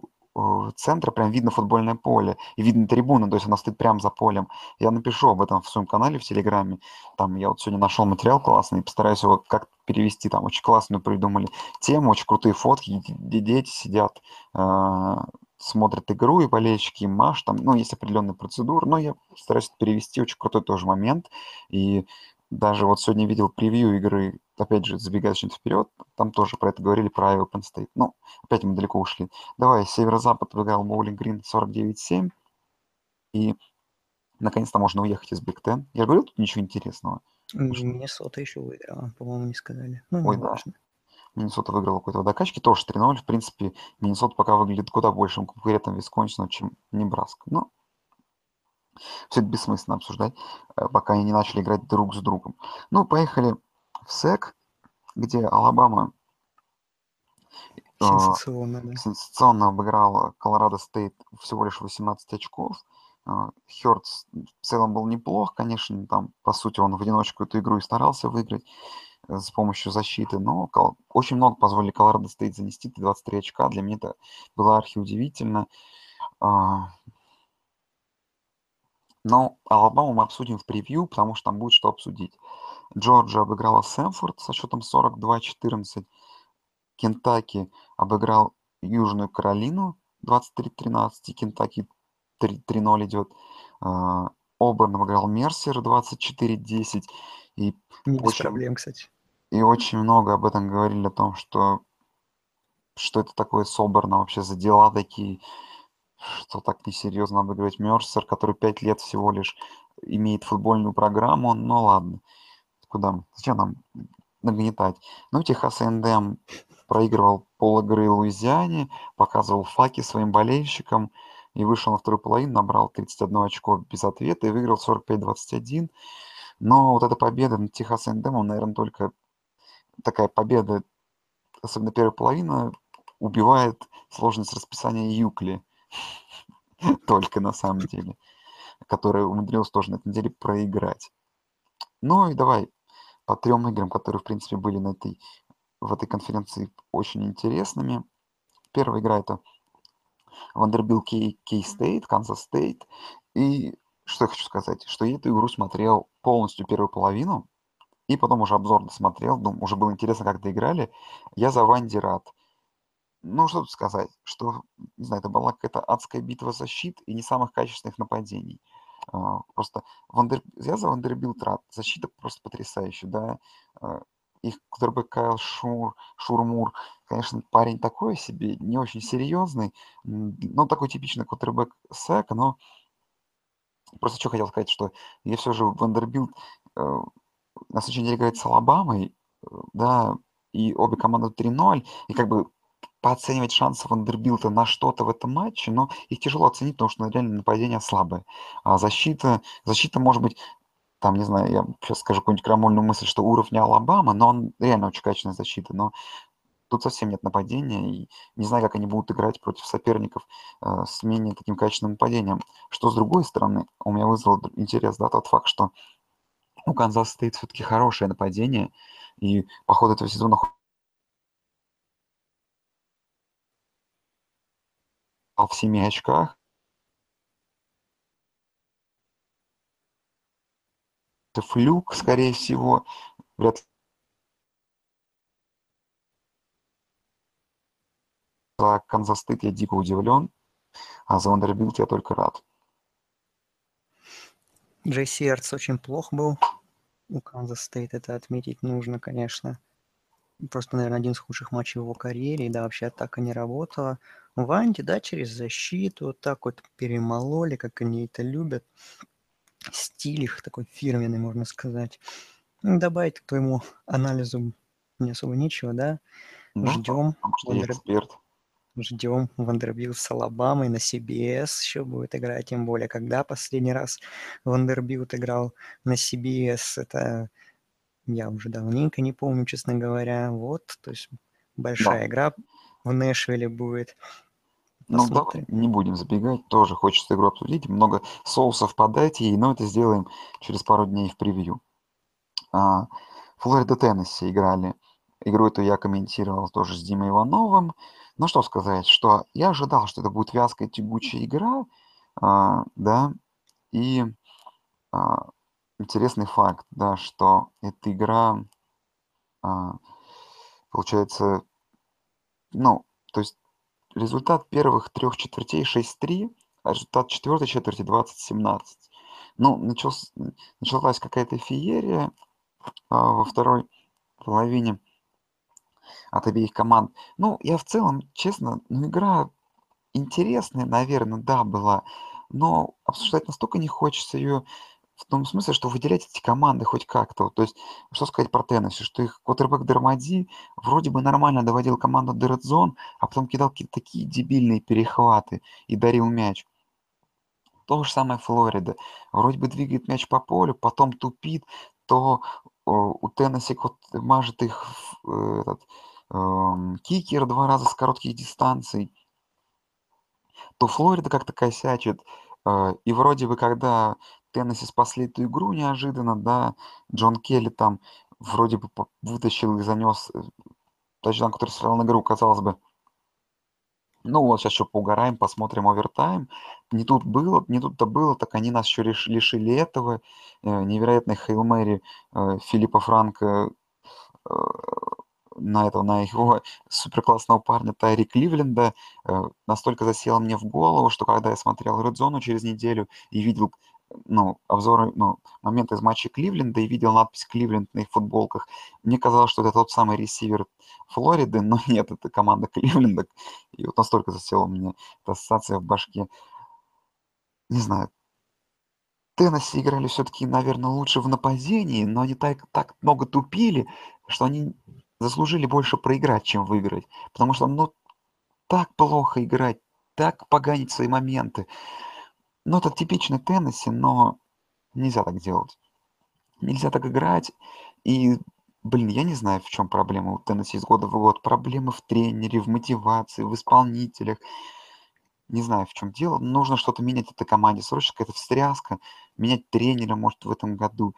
центра прям видно футбольное поле, и видно трибуну, то есть она стоит прямо за полем. Я напишу об этом в своем канале в Телеграме. Там я вот сегодня нашел материал классный, постараюсь его как перевести. Там очень классную придумали тему, очень крутые фотки, где дети сидят, э, смотрят игру, и болельщики им маш, там, ну, есть определенные процедуры, но я стараюсь перевести, очень крутой тоже момент, и даже вот сегодня видел превью игры, опять же, забегая чуть вперед, там тоже про это говорили, про Iowa Penn State. Ну, опять мы далеко ушли. Давай, северо-запад выиграл Боулинг Грин 49-7, и наконец-то можно уехать из Биг Тен. Я говорю, тут ничего интересного. Миннесота еще выиграла, по-моему, не сказали. Ну, Ой, да. Миннесота выиграла какой-то докачки, тоже 3-0. В принципе, Миннесота пока выглядит куда большим конкурентом Висконсина, чем Небраска. Но все это бессмысленно обсуждать, э, пока они не начали играть друг с другом. Ну, поехали в SEC, где Алабама а, Сенсационно, да. сенсационно обыграл Колорадо Стейт всего лишь 18 очков. Хёртс в целом был неплох, конечно, там, по сути, он в одиночку эту игру и старался выиграть э, с помощью защиты, но очень много позволили Колорадо Стейт занести, 23 очка, для меня это было архиудивительно. Но Алабаму мы обсудим в превью, потому что там будет что обсудить. Джорджия обыграла Сэмфорд со счетом 42-14. Кентаки обыграл Южную Каролину 23-13. Кентаки 3-0 идет. Оберн обыграл Мерсер 24-10. И Не без очень, проблем, кстати. И очень много об этом говорили, о том, что что это такое с Оберном вообще за дела такие что так несерьезно обыгрывать Мерсер, который пять лет всего лишь имеет футбольную программу, ну ладно, куда, зачем нам нагнетать? Ну, Техас Эндем проигрывал пол игры Луизиане, показывал факи своим болельщикам и вышел на вторую половину, набрал 31 очко без ответа и выиграл 45-21. Но вот эта победа над Техас Эндемом, наверное, только такая победа, особенно первая половина, убивает сложность расписания UCLA. только на самом деле, которая умудрилась тоже на этой неделе проиграть. Ну и давай по трем играм, которые, в принципе, были на этой, в этой конференции очень интересными. Первая игра это Вандербилт Кей, Кей Стейт, Канзас Стейт. И что я хочу сказать, что я эту игру смотрел полностью первую половину, и потом уже обзор досмотрел, думаю, уже было интересно, как доиграли. Я за Ванди рад ну, что тут сказать, что, не знаю, это была какая-то адская битва защит и не самых качественных нападений. А, просто Вандер... я за Вандербилт рад. Защита просто потрясающая, да. А, их квотербек Кайл Шур, Шурмур, конечно, парень такой себе, не очень серьезный, но такой типичный квотербек SEC -а, но просто что хотел сказать, что я все же Вандербилт э, на следующей неделе играет с Алабамой, э, да, и обе команды 3-0, и как бы пооценивать шансы Вандербилта на что-то в этом матче, но их тяжело оценить, потому что реально нападение слабое. А защита, защита может быть, там, не знаю, я сейчас скажу какую-нибудь крамольную мысль, что уровня Алабама, но он реально очень качественная защита, но тут совсем нет нападения, и не знаю, как они будут играть против соперников э, с менее таким качественным нападением. Что с другой стороны, у меня вызвал интерес, да, тот факт, что у Канзас стоит все-таки хорошее нападение, и по ходу этого сезона в семи очках. Флюк, скорее всего. Вряд. За Канзас я дико удивлен, а за Вандербилт я только рад. Джесси Эрц очень плох был у Канзас Стейт, это отметить нужно, конечно. Просто, наверное, один из худших матчей в его карьере, и да, вообще атака не работала. Ванди, да, через защиту вот так вот перемололи, как они это любят. Стиль их такой фирменный, можно сказать. Ну, добавить к твоему анализу не особо нечего, да? Ну, Ждем. Вандер... эксперт. Ждем Вандербилт с Алабамой на CBS еще будет играть, тем более, когда последний раз Вандербилт играл на CBS, это я уже давненько не помню, честно говоря. Вот, то есть большая да. игра в Нэшвилле будет. Ну, давай не будем забегать, тоже хочется игру обсудить. Много соусов подать ей, но это сделаем через пару дней в превью. А, Флорида Теннесси играли. Игру эту я комментировал тоже с Димой Ивановым. Ну, что сказать, что я ожидал, что это будет вязкая, тягучая игра, а, да, и а, интересный факт, да, что эта игра, а, получается, ну, то есть результат первых трех четвертей 6-3, а результат четвертой четверти 20-17. Ну, началось, началась какая-то феерия а, во второй половине от обеих команд. Ну, я в целом, честно, ну, игра интересная, наверное, да, была, но обсуждать настолько не хочется ее в том смысле, что выделять эти команды хоть как-то. То есть, что сказать про Теннесси, что их квотербек Дермади вроде бы нормально доводил команду до Red Zone, а потом кидал какие-то такие дебильные перехваты и дарил мяч. То же самое Флорида. Вроде бы двигает мяч по полю, потом тупит, то у Теннесси вот мажет их э, этот, эм, кикер два раза с коротких дистанций, то Флорида как-то косячит. Э, и вроде бы, когда Теннесси спасли эту игру неожиданно, да, Джон Келли там вроде бы вытащил и занес э, тачдаун, который сыграл на игру, казалось бы, ну вот сейчас еще поугараем, посмотрим овертайм. Не тут было, не тут-то было, так они нас еще лишили этого. Э, невероятный Хейл Мэри э, Филиппа Франка э, на этого, на его суперклассного парня Тайри Кливленда настолько засело мне в голову, что когда я смотрел Zone через неделю и видел ну, обзоры, ну, моменты из матча Кливленда и видел надпись Кливленд на их футболках, мне казалось, что это тот самый ресивер Флориды, но нет, это команда Кливленда. И вот настолько засела меня эта ассоциация в башке. Не знаю, Теннесси играли все-таки, наверное, лучше в нападении, но они так, так много тупили, что они заслужили больше проиграть, чем выиграть. Потому что, ну, так плохо играть, так поганить свои моменты. Ну, это типичный Теннесси, но нельзя так делать. Нельзя так играть. И, блин, я не знаю, в чем проблема у Теннесси из года в год. Проблемы в тренере, в мотивации, в исполнителях. Не знаю, в чем дело. Нужно что-то менять этой команде. Срочно какая-то встряска. Менять тренера, может, в этом году.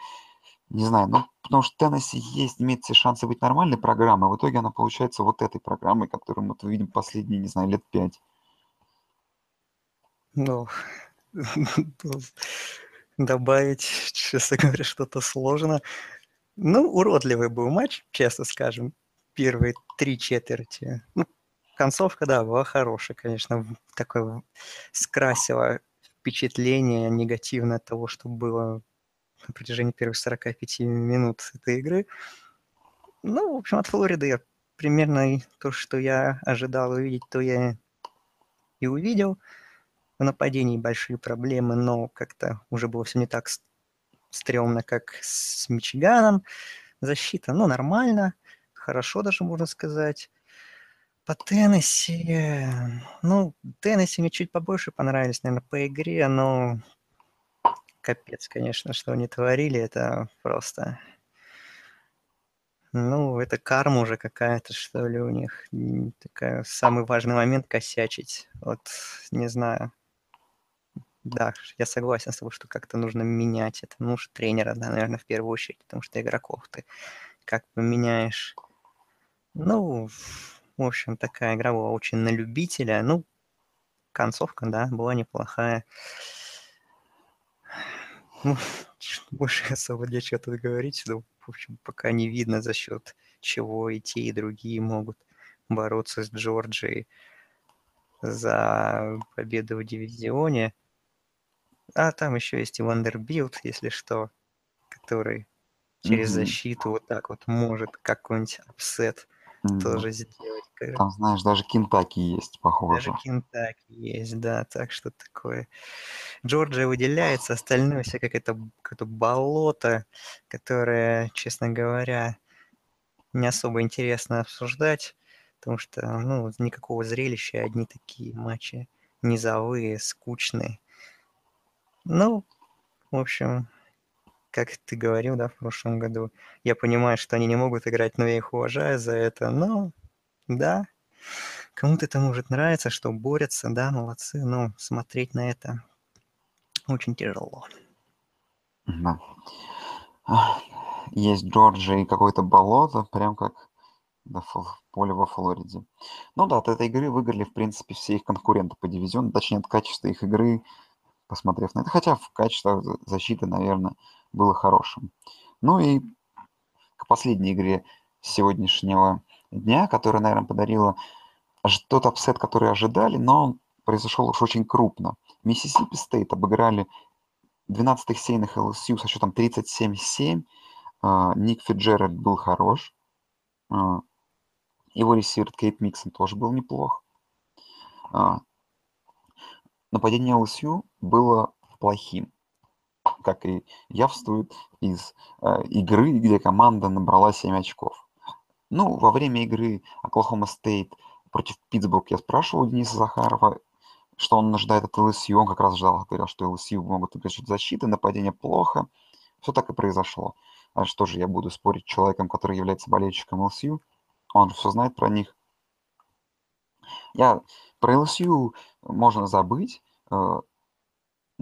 Не знаю, ну, потому что Теннесси есть, имеет все шансы быть нормальной программой. В итоге она получается вот этой программой, которую мы видим последние, не знаю, лет пять. Ну, добавить, честно говоря, что-то сложно. Ну, уродливый был матч, честно скажем, первые три четверти. Ну, концовка, да, была хорошая, конечно, такое скрасила впечатление негативное от того, что было на протяжении первых 45 минут этой игры. Ну, в общем, от Флориды я примерно то, что я ожидал увидеть, то я и увидел в нападении большие проблемы, но как-то уже было все не так стрёмно, как с Мичиганом. Защита, ну, нормально, хорошо даже можно сказать. По Теннесси, ну, Теннесси мне чуть побольше понравились, наверное, по игре, но капец, конечно, что они творили, это просто... Ну, это карма уже какая-то, что ли, у них. Такая самый важный момент косячить. Вот, не знаю. Да, я согласен с тобой, что как-то нужно менять это. Ну уж тренера, да, наверное, в первую очередь, потому что игроков ты как поменяешь. Ну, в общем, такая игра была очень на любителя. Ну, концовка, да, была неплохая. Ну, больше особо нечего тут говорить. Ну, в общем, пока не видно, за счет чего и те, и другие могут бороться с Джорджией за победу в дивизионе. А там еще есть и Вандербилт, если что, который через mm-hmm. защиту вот так вот может какой-нибудь upset mm-hmm. тоже сделать. Там, знаешь, даже Кентаки есть, похоже. Даже Кентаки есть, да, так что такое. Джорджия выделяется, остальное все как это, как болото, которое, честно говоря, не особо интересно обсуждать, потому что, ну, никакого зрелища, одни такие матчи низовые, скучные. Ну, в общем, как ты говорил, да, в прошлом году, я понимаю, что они не могут играть, но я их уважаю за это, но да, кому-то это может нравиться, что борются, да, молодцы, но смотреть на это очень тяжело. Да. Есть Джорджия и какое-то болото, прям как поле во Флориде. Ну да, от этой игры выиграли, в принципе, все их конкуренты по дивизиону, точнее, от качества их игры, посмотрев на это. Хотя в качестве защиты, наверное, было хорошим. Ну и к последней игре сегодняшнего дня, которая, наверное, подарила тот upset, который ожидали, но он произошел уж очень крупно. Миссисипи Стейт обыграли 12-х сеяных ЛСЮ со счетом 37-7. А, Ник Фиджеральд был хорош. А, его ресивер Кейт Миксон тоже был неплох. А, нападение ЛСЮ было плохим, как и явствует из э, игры, где команда набрала 7 очков. Ну, во время игры Оклахома Стейт против Питтсбург я спрашивал Дениса Захарова, что он ожидает от ЛСЮ. Он как раз ждал, говорил, что ЛСЮ могут играть защиты, нападение плохо. Все так и произошло. А что же я буду спорить с человеком, который является болельщиком ЛСЮ? он все знает про них. Я про LSU можно забыть.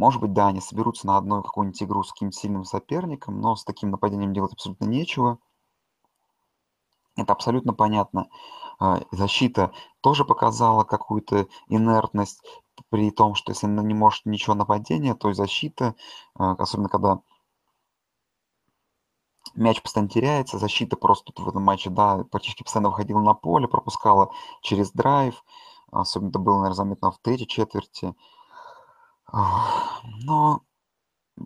Может быть, да, они соберутся на одной какую-нибудь игру с каким-то сильным соперником, но с таким нападением делать абсолютно нечего. Это абсолютно понятно. Э, защита тоже показала какую-то инертность, при том, что если она не может ничего нападения, то защита, э, особенно когда мяч постоянно теряется, защита просто в этом матче, да, практически постоянно выходила на поле, пропускала через драйв, особенно это было, наверное, заметно в третьей четверти. Но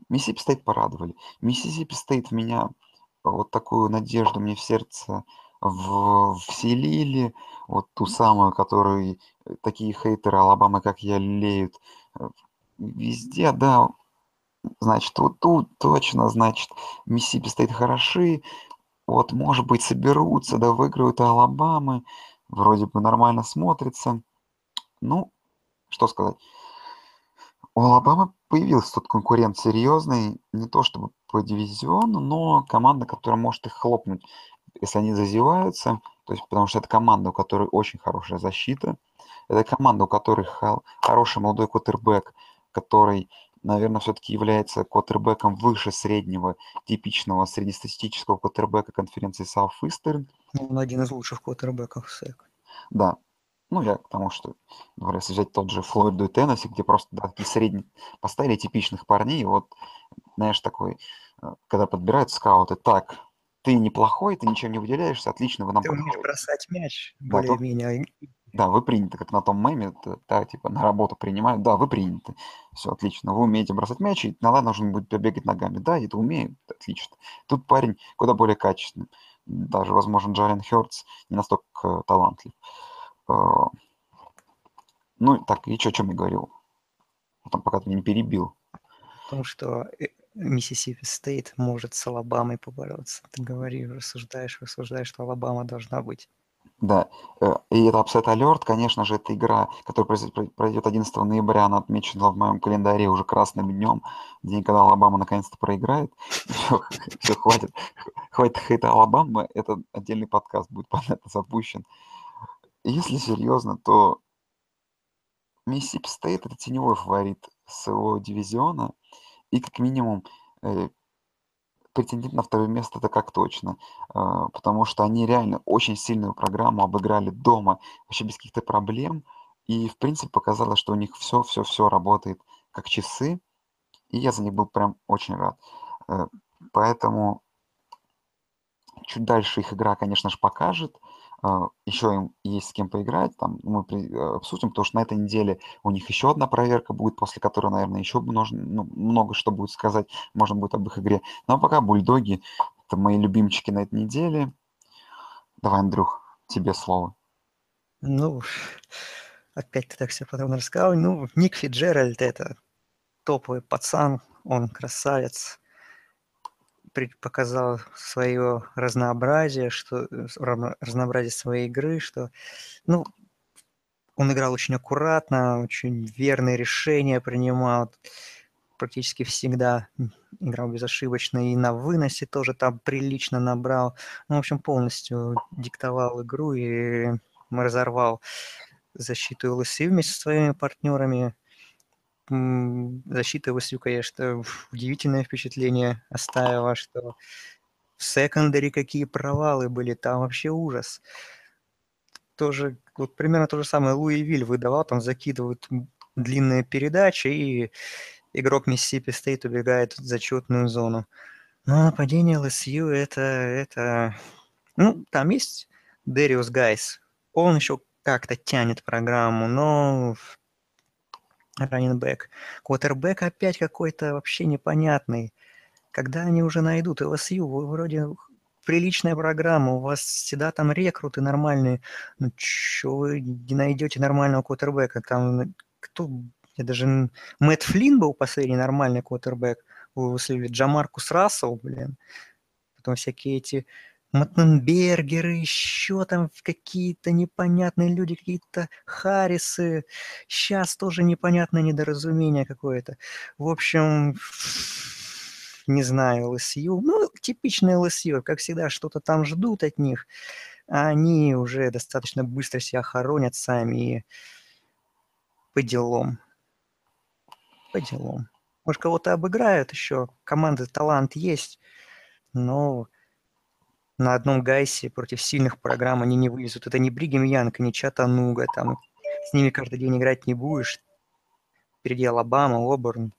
Миссисипи Стейт порадовали. Миссисипи Стейт меня вот такую надежду мне в сердце вселили, вот ту самую, которую такие хейтеры Алабамы, как я, лелеют. Везде, да, значит, вот тут точно, значит, Миссисипи Стейт хороши, вот, может быть, соберутся, да, выиграют Алабамы, вроде бы нормально смотрится. Ну, что сказать. У Алабамы появился тут конкурент серьезный, не то чтобы по дивизиону, но команда, которая может их хлопнуть, если они зазеваются, то есть потому что это команда, у которой очень хорошая защита, это команда, у которой хороший молодой квотербек, который наверное, все-таки является квотербеком выше среднего, типичного среднестатистического квотербека конференции Southeastern. Ну, он один из лучших квотербеков СЭК. Да. Ну, я к тому, что, например, если взять тот же Флориду и Теннесси, где просто да, такие средние поставили типичных парней, вот, знаешь, такой, э, когда подбирают скауты, так, ты неплохой, ты ничем не выделяешься, отлично, вы нам Ты умеешь бросать мяч, да, более-менее. Да, вы приняты, как на том меме, да, типа на работу принимают, да, вы приняты. Все, отлично. Вы умеете бросать мяч, и иногда нужно будет побегать ногами. Да, это умеют, отлично. Тут парень куда более качественный. Даже, возможно, Джейлен Хёртс не настолько талантлив. Ну, так, и что, о чем я говорил? Там, пока ты меня не перебил. Потому что э, Миссисипи Стейт может с Алабамой побороться. Ты говоришь, рассуждаешь, рассуждаешь, что Алабама должна быть. Да, э, и это Upset Alert, конечно же, это игра, которая пройдет 11 ноября, она отмечена в моем календаре уже красным днем, день, когда Алабама наконец-то проиграет. Все, все, хватит, хватит хейта Алабамы, это отдельный подкаст будет, понятно, запущен. Если серьезно, то Миссисипи Стейт это теневой фаворит своего дивизиона, и как минимум э, претендент на второе место это как точно, а, потому что они реально очень сильную программу обыграли дома, вообще без каких-то проблем, и в принципе показалось, что у них все, все, все работает как часы, и я за них был прям очень рад. Э, поэтому чуть дальше их игра, конечно же, покажет, еще им есть с кем поиграть, там мы э, обсудим, потому что на этой неделе у них еще одна проверка будет, после которой, наверное, еще нужно, ну, много что будет сказать, можно будет об их игре. Но пока бульдоги, это мои любимчики на этой неделе. Давай, Андрюх, тебе слово. Ну, опять ты так все подробно рассказал. Ну, Ник Фиджеральд – это топовый пацан, он красавец показал свое разнообразие, что э, разнообразие своей игры, что, ну, он играл очень аккуратно, очень верные решения принимал, практически всегда играл безошибочно, и на выносе тоже там прилично набрал. Ну, в общем, полностью диктовал игру и разорвал защиту ЛСИ вместе со своими партнерами защита ВСУ, конечно, удивительное впечатление оставила, что в секондаре какие провалы были, там вообще ужас. Тоже, вот примерно то же самое Луи Виль выдавал, там закидывают длинные передачи, и игрок Миссисипи Стейт убегает в зачетную зону. Но нападение ЛСЮ это, это... Ну, там есть Дэриус Гайс. Он еще как-то тянет программу, но раннинбэк. Квотербек опять какой-то вообще непонятный. Когда они уже найдут ЛСЮ, вы вроде приличная программа, у вас всегда там рекруты нормальные. Ну, что вы не найдете нормального квотербека? Там кто... Я даже... Мэтт Флинн был последний нормальный квотербек. Вы Джамаркус Рассел, блин. Потом всякие эти Маттенбергеры, еще там какие-то непонятные люди, какие-то Харрисы. Сейчас тоже непонятное недоразумение какое-то. В общем, не знаю, ЛСЮ. Ну, типичный ЛСЮ, как всегда, что-то там ждут от них. они уже достаточно быстро себя хоронят сами и по делам. По делам. Может, кого-то обыграют еще, команда талант есть, но на одном Гайсе против сильных программ они не вылезут. Это не Бригем Янг, не Чатануга, там с ними каждый день играть не будешь. Впереди Алабама, Оберн,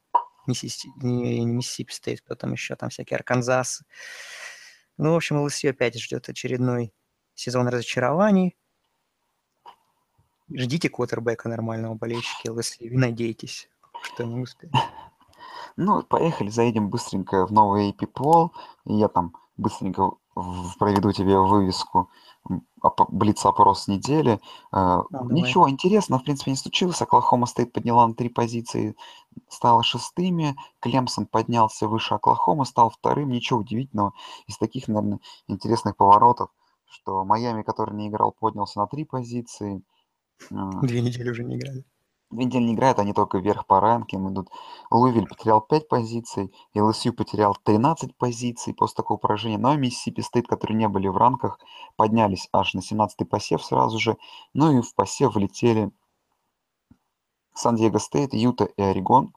Миссисипи, не, не Миссисипи Стейт, потом еще там всякие Арканзасы. Ну, в общем, ЛСЮ опять ждет очередной сезон разочарований. Ждите квотербека нормального болельщики ЛСЮ и надейтесь, что мы успеем. Ну, поехали, заедем быстренько в новый AP Poll, я там быстренько проведу тебе вывеску блиц-опрос недели. А, Ничего интересного, в принципе, не случилось. Оклахома стоит подняла на три позиции, стала шестыми. Клемсон поднялся выше Оклахома, стал вторым. Ничего удивительного. Из таких, наверное, интересных поворотов, что Майами, который не играл, поднялся на три позиции. А, Две недели уже не играли. Две не играют, они только вверх по ranking ам идут. Луивиль потерял 5 позиций, ЛСЮ потерял 13 позиций после такого поражения. Но Миссисипи Стейт, которые не были в ранках, поднялись аж на 17-й посев сразу же. Ну и в посев влетели Сан-Диего Стейт, Юта и Орегон.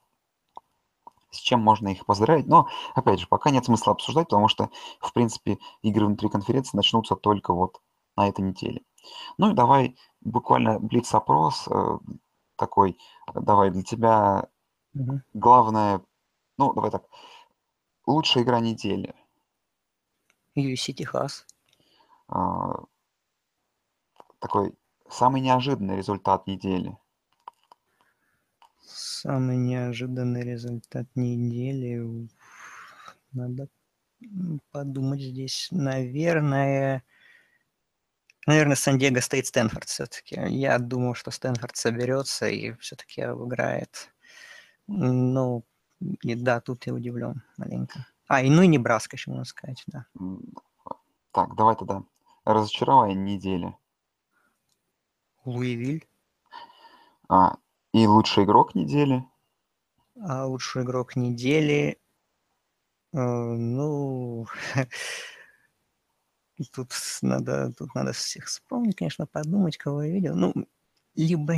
С чем можно их поздравить. Но, опять же, пока нет смысла обсуждать, потому что, в принципе, игры внутри конференции начнутся только вот на этой неделе. Ну и давай буквально блиц-опрос э, такой, давай, для тебя угу. главное, ну, давай так, лучшая игра недели. UC Техас. А, такой самый неожиданный результат недели. Самый неожиданный результат недели. Надо подумать здесь. Наверное, Наверное, Сан-Диего стоит Стэнфорд все-таки. Я думал, что Стэнфорд соберется и все-таки выиграет. Ну, и да, тут я удивлен маленько. А, и ну и Небраска еще можно сказать, да. Так, давай тогда. Разочарование недели. Луивиль. А, и лучший игрок недели. А лучший игрок недели. Э, ну, Тут надо, тут надо всех вспомнить, конечно, подумать, кого я видел. Ну, либо...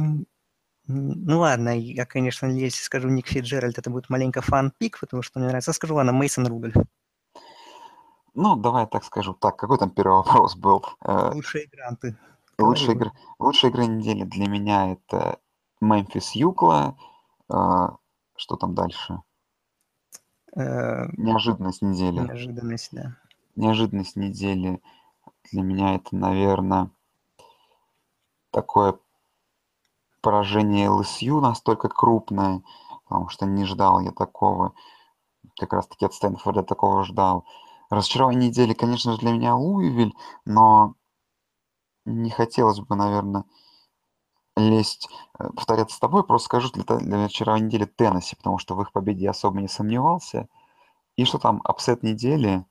Ну ладно, я, конечно, если скажу Ник Фиджеральд, это будет маленько фан-пик, потому что мне нравится. Я скажу, ладно, Мейсон Рудольф. Ну, давай так скажу. Так, какой там первый вопрос был? Лучшие гранты. Лучшая игра, лучшая игра недели для меня это Мемфис Юкла. Э, что там дальше? Э, неожиданность недели. Неожиданность, да неожиданность недели для меня это, наверное, такое поражение ЛСЮ настолько крупное, потому что не ждал я такого. Как раз таки от Стэнфорда такого ждал. Разочарование недели, конечно же, для меня Луивиль, но не хотелось бы, наверное, лезть, э, повторяться с тобой, просто скажу для, для разочарования недели Теннесси, потому что в их победе я особо не сомневался. И что там, upset недели,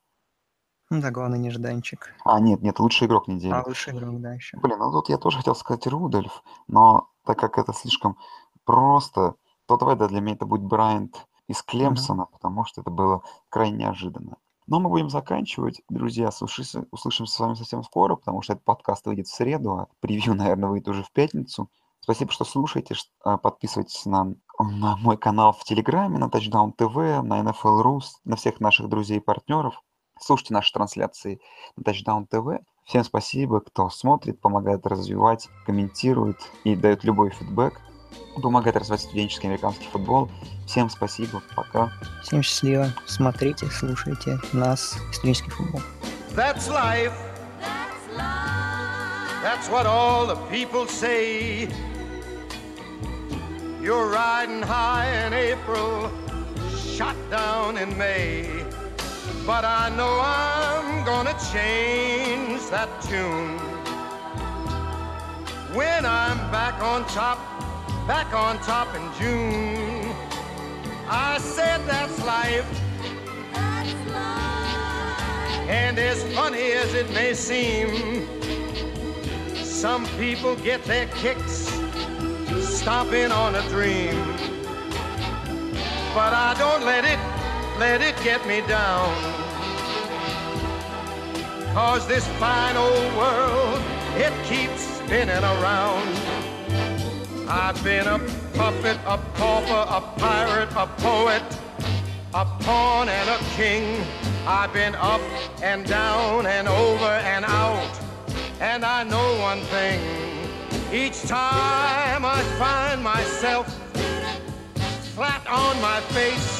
ну да, главный нежданчик. А, нет, нет, лучший игрок недели. А, лучший игрок, да, еще. Блин, ну тут я тоже хотел сказать Рудольф, но так как это слишком просто, то давай, да, для меня это будет Брайант из Клемсона, mm-hmm. потому что это было крайне неожиданно. Но мы будем заканчивать. Друзья, услышимся, услышимся с вами совсем скоро, потому что этот подкаст выйдет в среду, а превью, наверное, выйдет уже в пятницу. Спасибо, что слушаете. А, подписывайтесь на, на мой канал в Телеграме, на Touchdown TV, на NFL Rus, на всех наших друзей и партнеров. Слушайте наши трансляции на Touchdown TV. Всем спасибо, кто смотрит, помогает развивать, комментирует и дает любой фидбэк. Помогает развивать студенческий американский футбол. Всем спасибо, пока. Всем счастливо. Смотрите, слушайте нас, студенческий футбол. That's life. That's life. That's what all the people say. You're riding high in April, shot down in May. But I know I'm gonna change that tune when I'm back on top, back on top in June. I said that's life. That's life. And as funny as it may seem, some people get their kicks stomping on a dream. But I don't let it let it get me down. Cause this fine old world, it keeps spinning around. I've been a puppet, a pauper, a pirate, a poet, a pawn and a king. I've been up and down and over and out. And I know one thing. Each time I find myself flat on my face,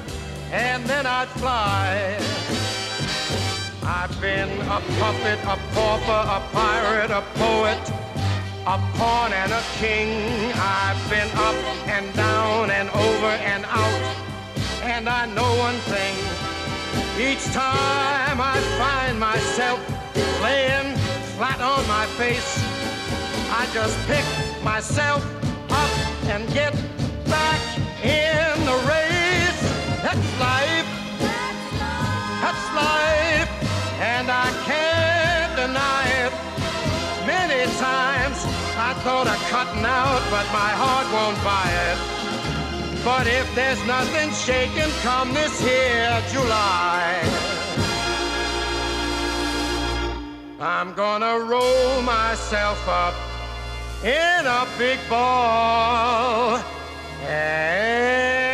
and then I'd fly. I've been a puppet, a pauper, a pirate, a poet, a pawn and a king. I've been up and down and over and out. And I know one thing. Each time I find myself laying flat on my face, I just pick myself up and get back in the race. That's life. That's life. And I can't deny it. Many times I thought of cutting out, but my heart won't buy it. But if there's nothing shaking come this here July, I'm gonna roll myself up in a big ball and